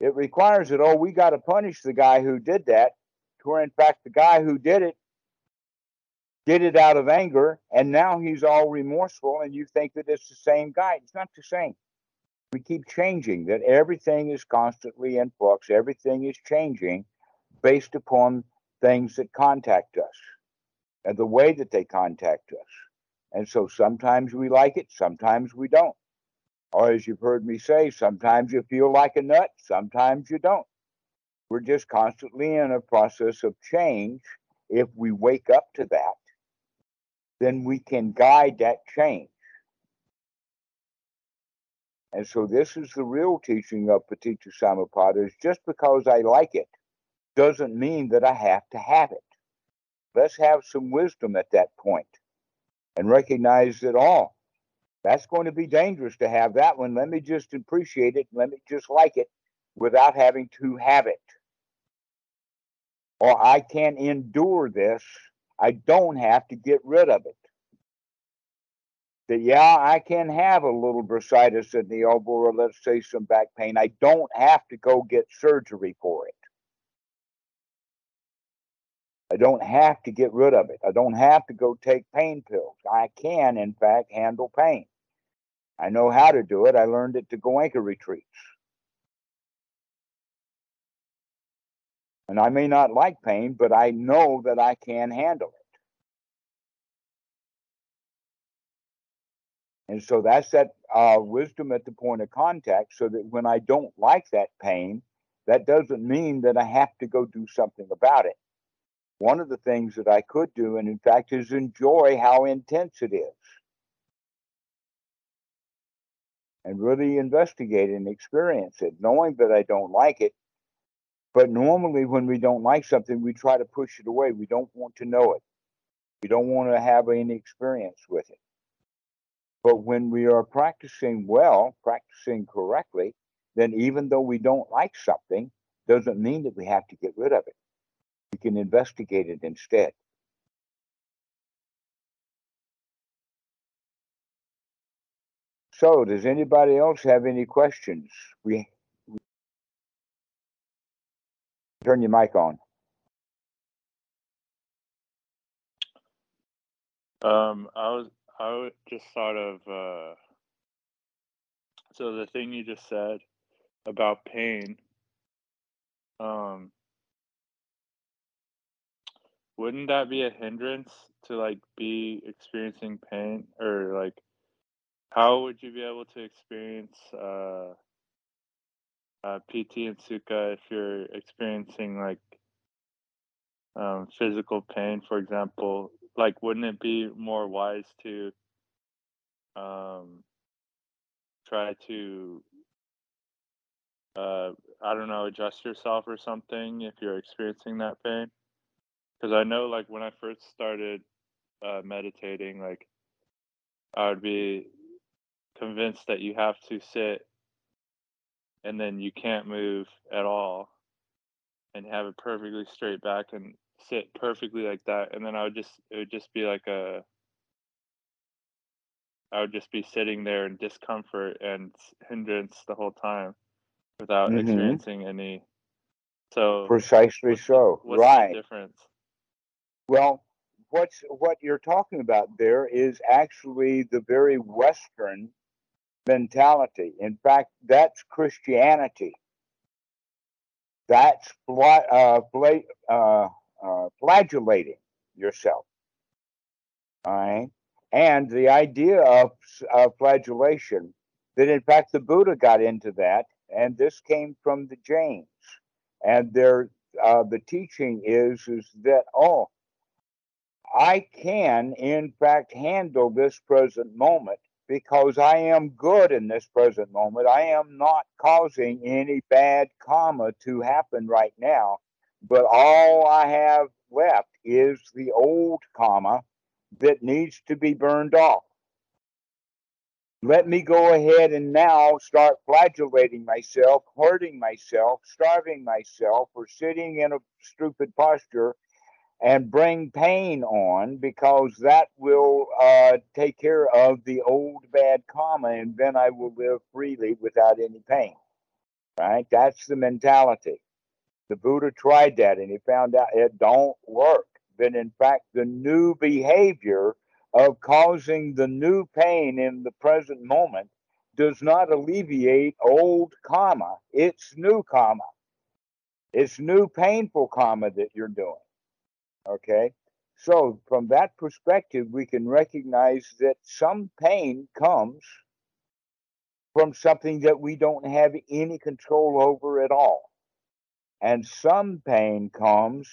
It requires that, oh, we got to punish the guy who did that, where in fact the guy who did it did it out of anger, and now he's all remorseful, and you think that it's the same guy. It's not the same. We keep changing, that everything is constantly in flux, everything is changing based upon things that contact us. and the way that they contact us. And so sometimes we like it, sometimes we don't. Or as you've heard me say, sometimes you feel like a nut, sometimes you don't. We're just constantly in a process of change. If we wake up to that, then we can guide that change. And so this is the real teaching of Paticca Samuppada is just because I like it doesn't mean that I have to have it. Let's have some wisdom at that point and recognize that all. That's going to be dangerous to have that one. Let me just appreciate it. Let me just like it without having to have it. Or I can endure this. I don't have to get rid of it that yeah, I can have a little bursitis in the elbow or let's say some back pain. I don't have to go get surgery for it. I don't have to get rid of it. I don't have to go take pain pills. I can, in fact, handle pain. I know how to do it. I learned it to Goenka retreats. And I may not like pain, but I know that I can handle it. And so that's that uh, wisdom at the point of contact, so that when I don't like that pain, that doesn't mean that I have to go do something about it. One of the things that I could do, and in fact, is enjoy how intense it is. And really investigate and experience it, knowing that I don't like it. But normally, when we don't like something, we try to push it away. We don't want to know it. We don't want to have any experience with it. But when we are practicing well, practicing correctly, then even though we don't like something, doesn't mean that we have to get rid of it. We can investigate it instead. So, does anybody else have any questions? We, we turn your mic on. Um, I was I just thought of uh, so the thing you just said about pain. Um, wouldn't that be a hindrance to like be experiencing pain or like how would you be able to experience uh, uh, piti and Sukha if you're experiencing like um, physical pain, for example? like wouldn't it be more wise to um try to uh i don't know adjust yourself or something if you're experiencing that pain because i know like when i first started uh meditating like i would be convinced that you have to sit and then you can't move at all and have a perfectly straight back and sit perfectly like that. And then i would just it would just be like a i would just be sitting there in discomfort and hindrance the whole time without mm-hmm. experiencing any. So precisely so. the, right. difference well what's what you're talking about there is actually the very western mentality in fact that's christianity that's uh, uh, uh, flagellating yourself. All right. And the idea of flagellation, that in fact the Buddha got into that, and this came from the Jains. And their uh, the teaching is is that oh, I can in fact handle this present moment because I am good in this present moment. I am not causing any bad karma to happen right now but all I have left is the old karma that needs to be burned off. Let me go ahead and now start flagellating myself, hurting myself, starving myself, or sitting in a stupid posture and bring pain on because that will uh, take care of the old bad karma and then I will live freely without any pain. Right? That's the mentality. The Buddha tried that and he found out it don't work. That in fact, the new behavior of causing the new pain in the present moment does not alleviate old karma. It's new karma. It's new painful karma that you're doing. Okay. So, from that perspective, we can recognize that some pain comes from something that we don't have any control over at all. And some pain comes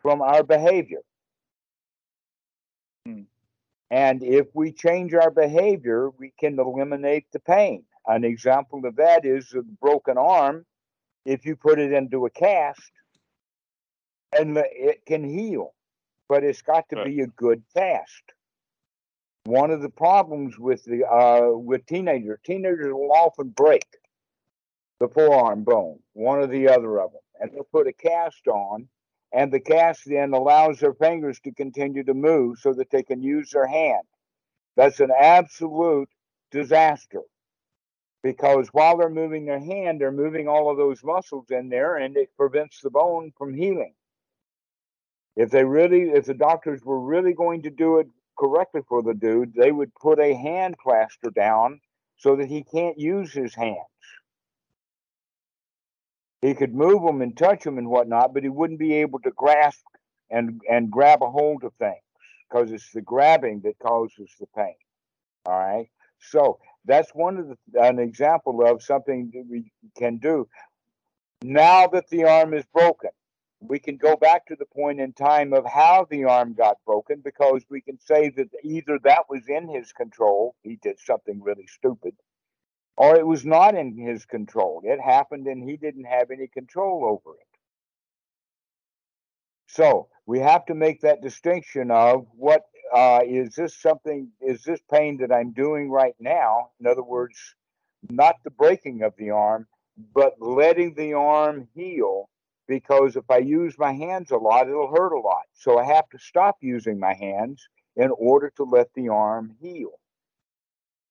from our behavior. Hmm. And if we change our behavior, we can eliminate the pain. An example of that is a broken arm. If you put it into a cast, and it can heal, but it's got to Right. be a good cast. One of the problems with the uh, with teenagers, teenagers will often break the forearm bone, one or the other of them, and they'll put a cast on, and the cast then allows their fingers to continue to move so that they can use their hand. That's an absolute disaster because while they're moving their hand, they're moving all of those muscles in there, and it prevents the bone from healing. If they really, if the doctors were really going to do it correctly for the dude, they would put a hand plaster down so that he can't use his hands. He could move them and touch them and whatnot, but he wouldn't be able to grasp and and grab a hold of things because it's the grabbing that causes the pain. All right. So that's one of the an example of something that we can do. Now that the arm is broken, we can go back to the point in time of how the arm got broken because we can say that either that was in his control, he did something really stupid, or it was not in his control. It happened and he didn't have any control over it. So we have to make that distinction of what uh, is this something, is this pain that I'm doing right now? In other words, not the breaking of the arm, but letting the arm heal because if I use my hands a lot, it'll hurt a lot. So I have to stop using my hands in order to let the arm heal.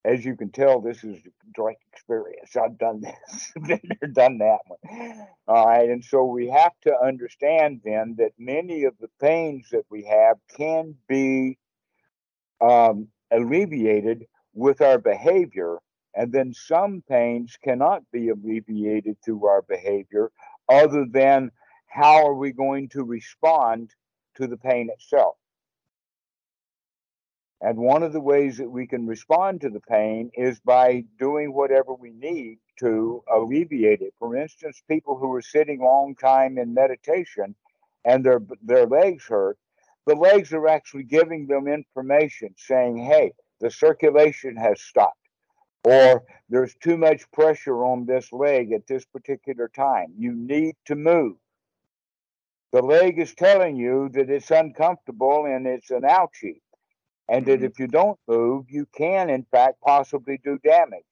As you can tell, this is direct experience. I've done this, <laughs> done that one. All right. And so we have to understand then that many of the pains that we have can be um, alleviated with our behavior. And then some pains cannot be alleviated through our behavior other than how are we going to respond to the pain itself. And one of the ways that we can respond to the pain is by doing whatever we need to alleviate it. For instance, people who are sitting long time in meditation and their their legs hurt, the legs are actually giving them information saying, "Hey, the circulation has stopped." Or there's too much pressure on this leg at this particular time. You need to move. The leg is telling you that it's uncomfortable and it's an ouchie and that Mhm. if you don't move, you can, in fact, possibly do damage.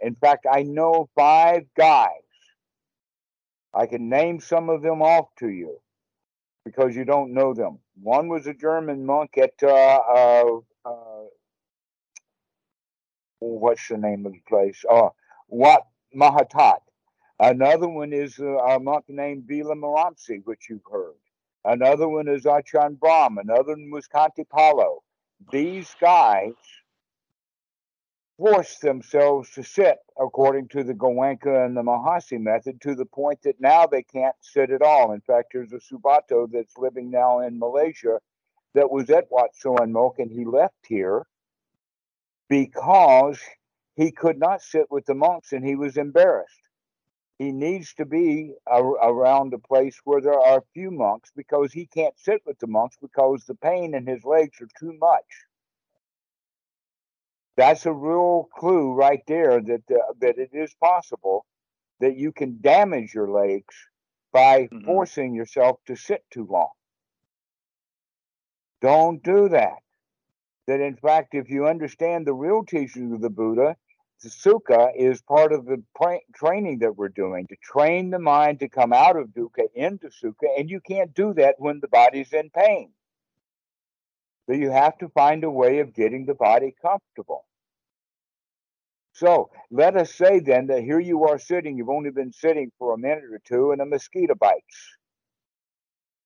In fact, I know five guys. I can name some of them off to you because you don't know them. One was a German monk at, uh, uh, what's the name of the place? Oh, Wat Mahatat. Another one is a monk named Vimalaramsi, which you've heard. Another one is Ajahn Brahm. Another one was Palo these guys force themselves to sit according to the Goenka and the Mahasi method to the point that now they can't sit at all. In fact, there's a Subato that's living now in Malaysia that was at Wat Suan Mokkh and he left here because he could not sit with the monks and he was embarrassed. He needs to be a- around a place where there are few monks because he can't sit with the monks because the pain in his legs are too much. That's a real clue right there that uh, that it is possible that you can damage your legs by Mhm. forcing yourself to sit too long. Don't do that. That in fact, if you understand the real teachings of the Buddha, the sukha is part of the pra- training that we're doing to train the mind to come out of dukkha into sukha, and you can't do that when the body's in pain. So you have to find a way of getting the body comfortable. So let us say then that here you are sitting, you've only been sitting for a minute or two, and a mosquito bites.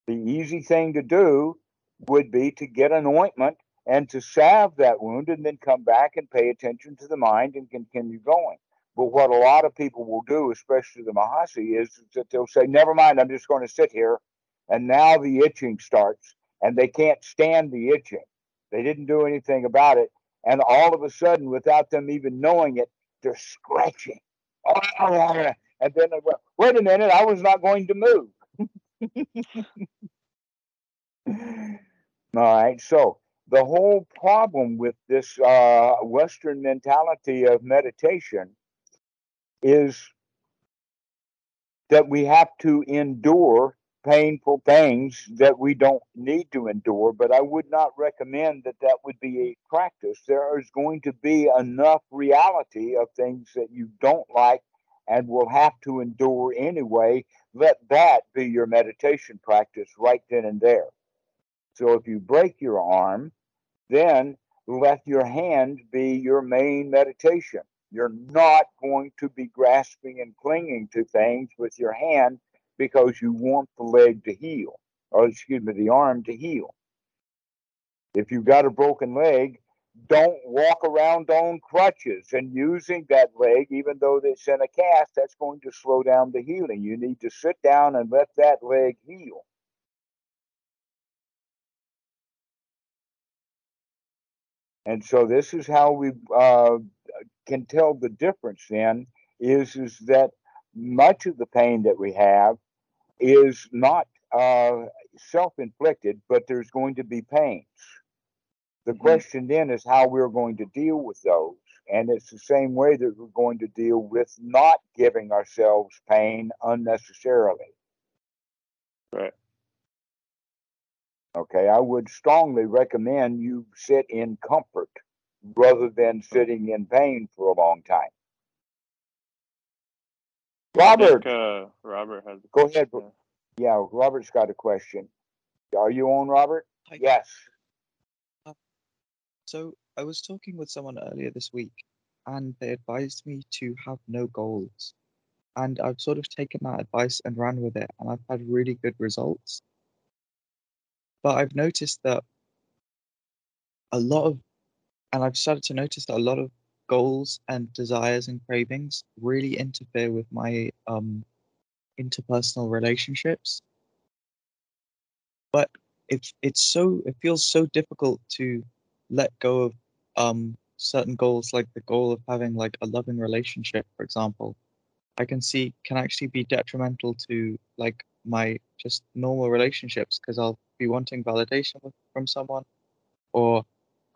The easy thing to do would be to get an ointment and to salve that wound and then come back and pay attention to the mind and continue going. But what a lot of people will do, especially the Mahasi, is that they'll say, Never mind, I'm just going to sit here. And now the itching starts. and they can't stand the itching. They didn't do anything about it. And all of a sudden, without them even knowing it, they're scratching. <laughs> And then, they wait a minute, I was not going to move. <laughs> All right. So the whole problem with this uh, Western mentality of meditation is that we have to endure painful things that we don't need to endure, but I would not recommend that that would be a practice. There is going to be enough reality of things that you don't like and will have to endure anyway. Let that be your meditation practice right then and there. So if you break your arm, then let your hand be your main meditation. You're not going to be grasping and clinging to things with your hand because you want the leg to heal, or excuse me, the arm to heal. If you've got a broken leg, don't walk around on crutches and using that leg, even though it's in a cast, that's going to slow down the healing. You need to sit down and let that leg heal. And so this is how we uh, can tell the difference then is, is that much of the pain that we have is not uh, self-inflicted, but there's going to be pains. The mm-hmm. question then is how we're going to deal with those. And it's the same way that we're going to deal with not giving ourselves pain unnecessarily. Right. Okay, I would strongly recommend you sit in comfort rather than sitting in pain for a long time. Robert, think, uh, Robert has. Go ahead. Yeah. yeah, Robert's got a question. Are you on, Robert? Hi. Yes. Uh, so I was talking with someone earlier this week, and they advised me to have no goals. And I've sort of taken that advice and ran with it, and I've had really good results. But I've noticed that a lot of, and I've started to notice that a lot of goals and desires and cravings really interfere with my um, interpersonal relationships. But it's it's so it feels so difficult to let go of um, certain goals, like the goal of having like a loving relationship, for example. I can see can actually be detrimental to like my just normal relationships because I'll be wanting validation with, from someone, or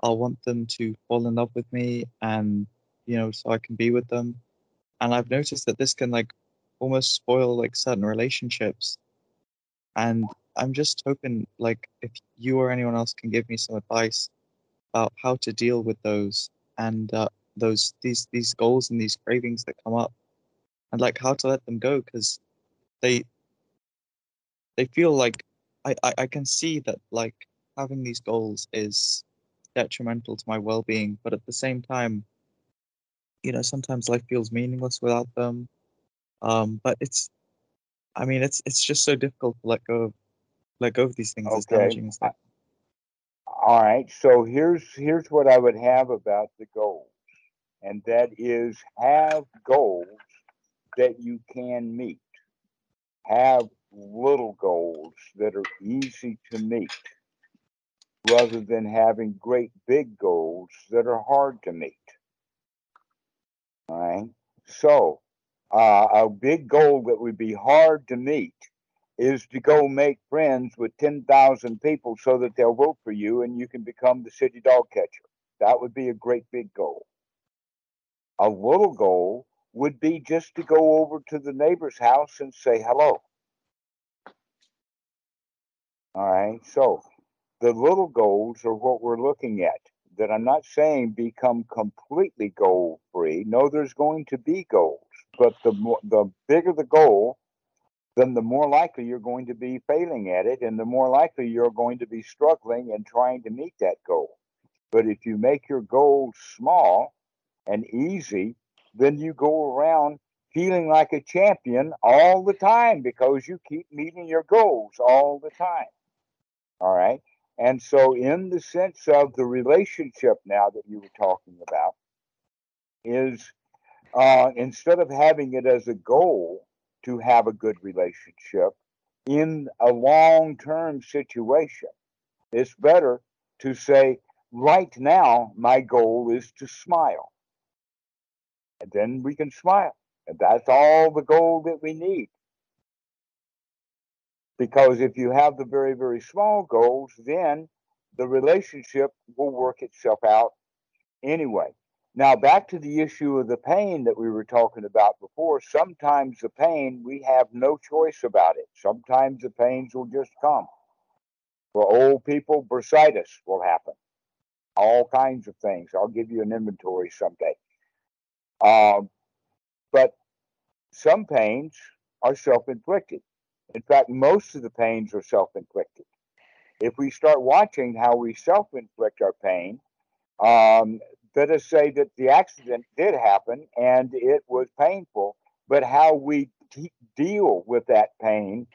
I'll want them to fall in love with me, and you know, so I can be with them. And I've noticed that this can like almost spoil like certain relationships. And I'm just hoping like if you or anyone else can give me some advice about how to deal with those and uh, those these these goals and these cravings that come up, and like how to let them go because they they feel like I, I, I can see that like having these goals is detrimental to my well-being but at the same time you know sometimes life feels meaningless without them. Um but it's i mean it's it's just so difficult to let go of let go of these things as damaging as all right so here's here's what i would have about the goals and that is have goals that you can meet. Have little goals that are easy to meet rather than having great big goals that are hard to meet. All right. So, uh, a big goal that would be hard to meet is to go make friends with 10,000 people so that they'll vote for you and you can become the city dog catcher. That would be a great big goal. A little goal would be just to go over to the neighbor's house and say hello. All right. So the little goals are what we're looking at. That I'm not saying become completely goal free. No, there's going to be goals, but the more, the bigger the goal, then the more likely you're going to be failing at it, and the more likely you're going to be struggling and trying to meet that goal. But if you make your goals small and easy, then you go around feeling like a champion all the time because you keep meeting your goals all the time. All right. And so, in the sense of the relationship now that you were talking about, is uh, instead of having it as a goal to have a good relationship in a long term situation, It's better to say, right now, my goal is to smile. And then we can smile. And that's all the goal that we need. Because if you have the very, very small goals, then the relationship will work itself out anyway. Now, back to the issue of the pain that we were talking about before. Sometimes the pain, we have no choice about it. Sometimes the pains will just come. For old people, bursitis will happen. All kinds of things. I'll give you an inventory someday. Um, but some pains are self inflicted. In fact, most of the pains are self inflicted. If we start watching how we self inflict our pain, um, let us say that the accident did happen and it was painful, but how we t- deal with that pain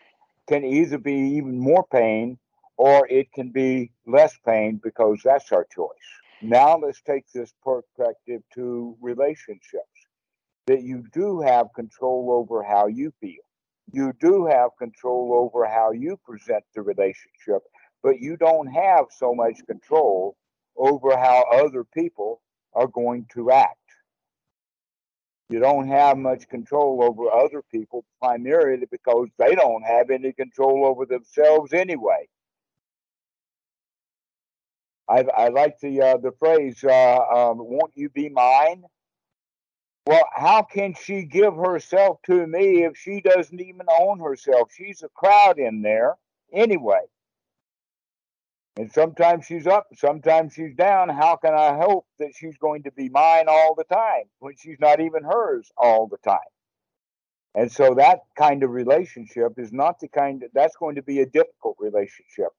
can either be even more pain or it can be less pain because that's our choice. Now let's take this perspective to relationships that you do have control over how you feel. You do have control over how you present the relationship, but you don't have so much control over how other people are going to act. You don't have much control over other people primarily because they don't have any control over themselves anyway. I, I like the uh, the phrase, uh, um, "Won't you be mine?" Well, how can she give herself to me if she doesn't even own herself? She's a crowd in there anyway. And sometimes she's up, sometimes she's down. How can I hope that she's going to be mine all the time when she's not even hers all the time? And so that kind of relationship is not the kind of, that's going to be a difficult relationship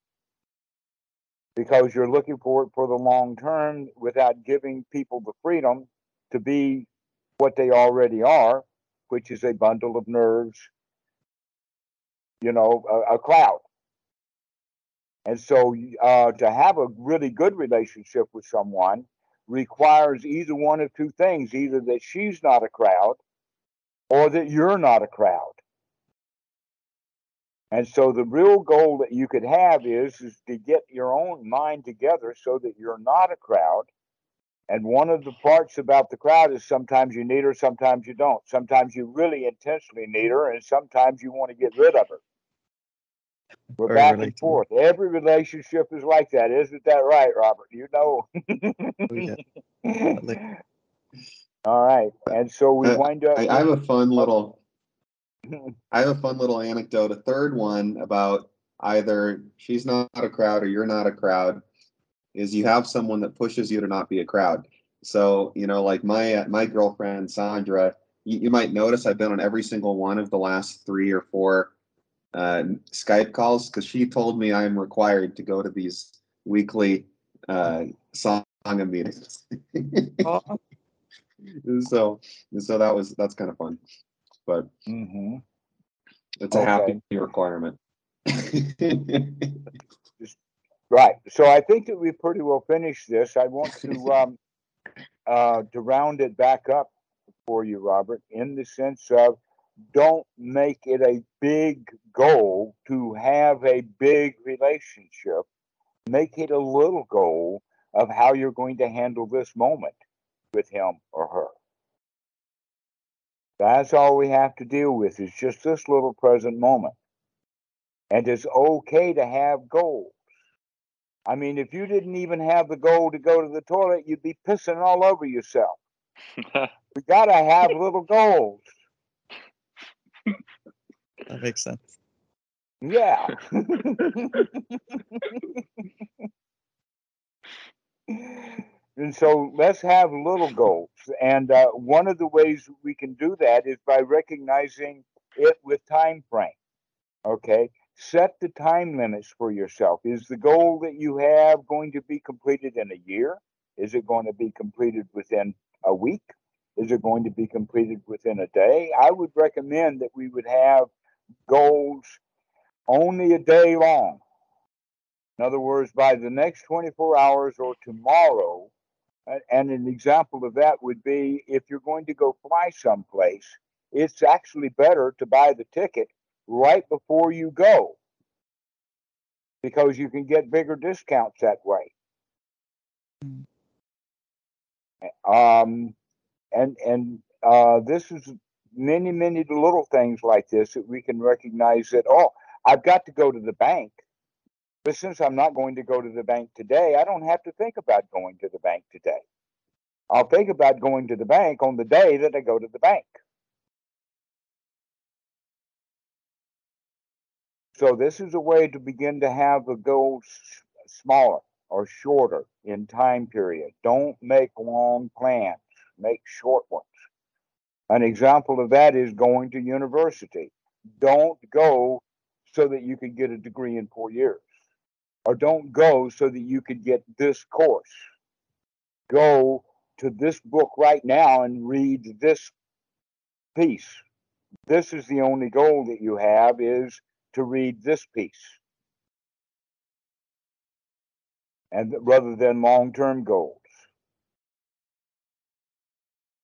because you're looking for it for the long term without giving people the freedom to be what they already are, which is a bundle of nerves, you know, a, a cloud. And so uh, to have a really good relationship with someone requires either one of two things either that she's not a crowd or that you're not a crowd. And so the real goal that you could have is, is to get your own mind together so that you're not a crowd. And one of the parts about the crowd is sometimes you need her, sometimes you don't. Sometimes you really intentionally need her, and sometimes you want to get rid of her. We're Very back and forth. Every relationship is like that, isn't that right, Robert? You know. Oh, yeah. <laughs> All right, and so we Uh, wind up. I, I have a fun Oh. little <laughs> I have a fun little anecdote. A third one about either she's not a crowd or you're not a crowd is you have someone that pushes you to not be a crowd. So you know, like my uh, my girlfriend Sandra, you, you might notice I've been on every single one of the last three or four uh, Skype calls because she told me I'm required to go to these weekly uh, sangha meetings. Oh, <laughs> so so that was that's kind of fun, but hmm it's a happy requirement. <laughs> Right. So I think that we pretty well finished this. I want to <laughs> um, uh, to round it back up for you, Robert, in the sense of don't make it a big goal to have a big relationship. Make it a little goal of how you're going to handle this moment with him or her. That's all we have to deal with is just this little present moment. And it's okay to have goals. I mean, if you didn't even have the goal to go to the toilet, you'd be pissing all over yourself. <laughs> We got to have little goals. that makes sense. Yeah. <laughs> and so let's have little goals. And uh, one of the ways we can do that is by recognizing it with time frame. Okay. Set the time limits for yourself. Is the goal that you have going to be completed in a year? Is it going to be completed within a week? Is it going to be completed within a day? I would recommend that we would have goals only a day long. In other words, by the next 24 hours or tomorrow, and an example of that would be if you're going to go fly someplace, it's actually better to buy the ticket right before you go. because you can get bigger discounts that way. Um, and and uh, this is many many little things like this that we can recognize that oh I've got to go to the bank, but since I'm not going to go to the bank today, I don't have to think about going to the bank today. I'll think about going to the bank on the day that I go to the bank. So this is a way to begin to have the goals smaller or shorter in time period. Don't make long plans, make short ones. An example of that is going to university. Don't go so that you can get a degree in four years, or don't go so that you could get this course. Go to this book right now and read this piece. This is the only goal that you have is to read this piece. And rather than long-term goals.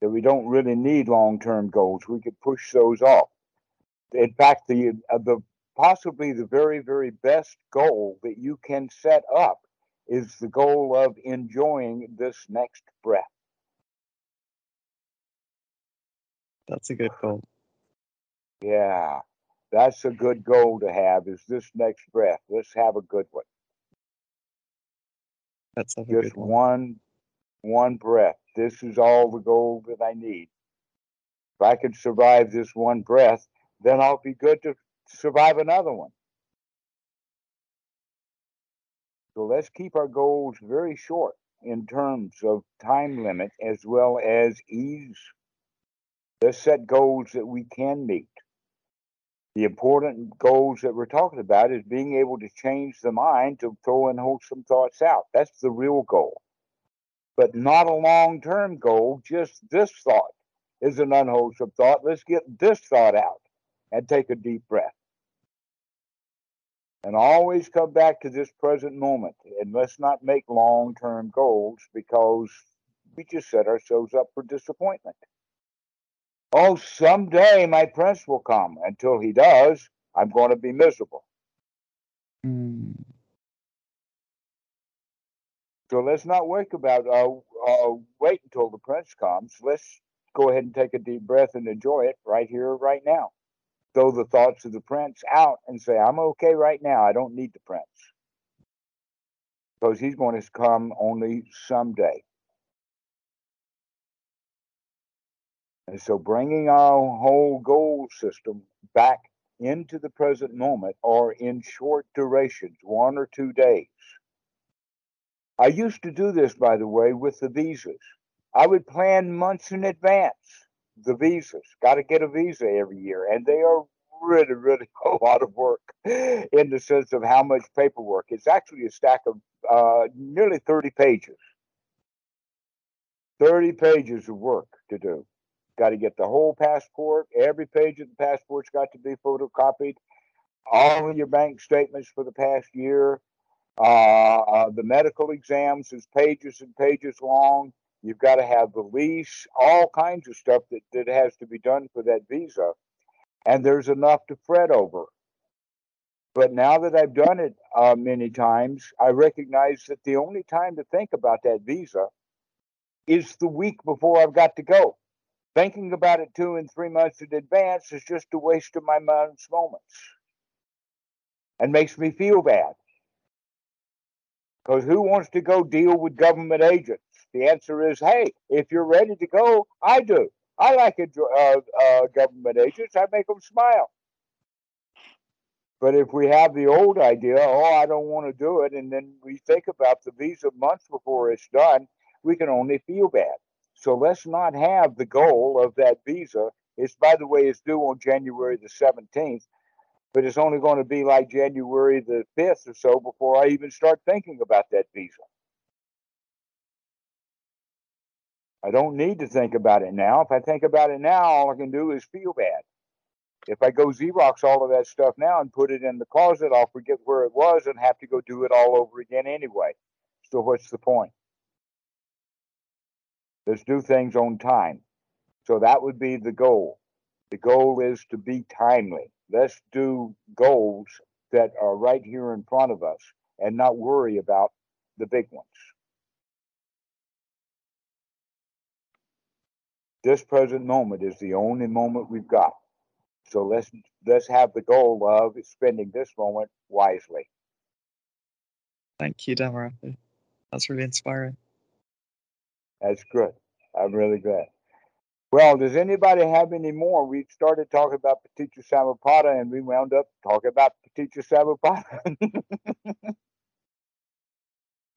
That we don't really need long-term goals. We could push those off. In fact, the uh, the possibly the very, very best goal that you can set up is the goal of enjoying this next breath. That's a good goal. Yeah, that's a good goal to have is this next breath. Let's have a good one. A Just good one. one, one breath. This is all the goal that I need. If I can survive this one breath, then I'll be good to survive another one. So let's keep our goals very short in terms of time limit as well as ease. Let's set goals that we can meet. The important goals that we're talking about is being able to change the mind to throw unwholesome thoughts out. That's the real goal. But not a long term goal, just this thought is an unwholesome thought. Let's get this thought out and take a deep breath. And always come back to this present moment. And let's not make long term goals because we just set ourselves up for disappointment. Oh, someday my prince will come. Until he does, I'm going to be miserable. Mm, So let's not wait about uh, uh, wait until the prince comes. Let's go ahead and take a deep breath and enjoy it right here, right now. Throw the thoughts of the prince out and say, "I'm okay right now. I don't need the prince because he's going to come only someday." And so, bringing our whole goal system back into the present moment, or in short durations, one or two days. I used to do this, by the way, with the visas. I would plan months in advance the visas. Got to get a visa every year, and they are really, really <laughs> a lot of work in the sense of how much paperwork. It's actually a stack of uh, nearly 30 pages. 30 pages of work to do. Got to get the whole passport. Every page of the passport's got to be photocopied. All of your bank statements for the past year. Uh, uh, the medical exams is pages and pages long. You've got to have the lease, all kinds of stuff that, that has to be done for that visa. And there's enough to fret over. But now that I've done it uh, many times, I recognize that the only time to think about that visa is the week before I've got to go. Thinking about it two and three months in advance is just a waste of my month's moments and makes me feel bad. Because who wants to go deal with government agents? The answer is, hey, if you're ready to go, I do. I like uh, uh, government agents. I make them smile. But if we have the old idea, oh, I don't want to do it, and then we think about the visa months before it's done, we can only feel bad. So let's not have the goal of that visa. It's, by the way, it's due on January the 17th, but it's only going to be like January the 5th or so before I even start thinking about that visa. I don't need to think about it now. If I think about it now, all I can do is feel bad. If I go Xerox all of that stuff now and put it in the closet, I'll forget where it was and have to go do it all over again anyway. So what's the point? Let's do things on time. So that would be the goal. The goal is to be timely. Let's do goals that are right here in front of us and not worry about the big ones. This present moment is the only moment we've got. So let's let's have the goal of spending this moment wisely. Thank you, Dhammarato. That's really inspiring. That's good. I'm really glad. Well, does anybody have any more? We started talking about Paticca Samuppada and we wound up talking about Paticca Samuppada.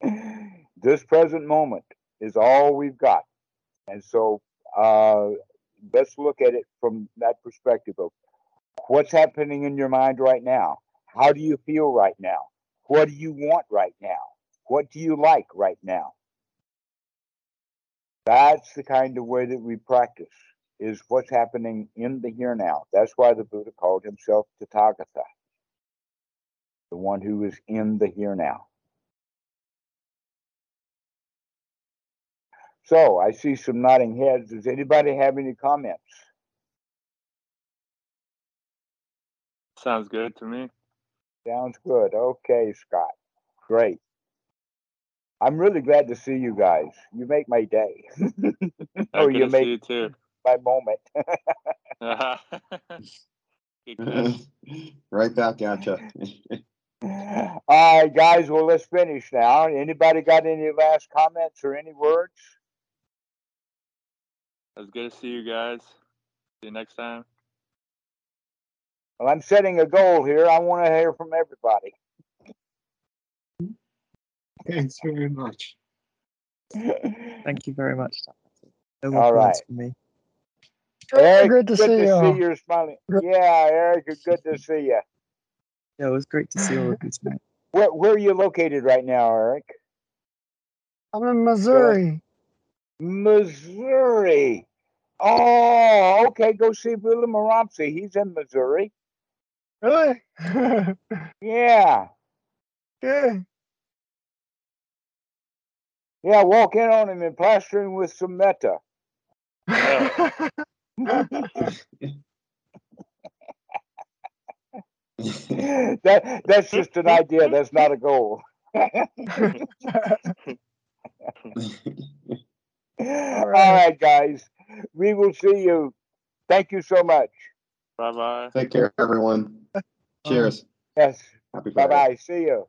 <laughs> this present moment is all we've got. And so uh, let's look at it from that perspective of what's happening in your mind right now. How do you feel right now? What do you want right now? What do you like right now? That's the kind of way that we practice, is what's happening in the here now. That's why the Buddha called himself Tathagata, the one who is in the here now. So I see some nodding heads. Does anybody have any comments? Sounds good to me. Sounds good. Okay, Scott. Great. I'm really glad to see you guys. You make my day. <laughs> Oh, you to make you too. my moment. <laughs> <laughs> Good catch. right back at you. All right, guys. Well, let's finish now. Anybody got any last comments or any words? It was good to see you guys. See you next time. Well, I'm setting a goal here. I want to hear from everybody. Thanks very much. Thank you very much. Dhammarato. No more All comments right. from me. Eric, Good to good see to you. see you smiling. Yeah, Eric, good to see you. Yeah, it was great to see all of you tonight. Where, where are you located right now, Eric? I'm in Missouri. Missouri. Oh, okay. Go see Vimalaramsi. He's in Missouri. Really? <laughs> Yeah. yeah. Yeah, walk in on him and plaster him with some metta. <laughs> that that's just an idea. That's not a goal. All right, guys. We will see you. Thank you so much. Bye bye. Take care, everyone. Cheers. Yes. Happy Bye bye. See you.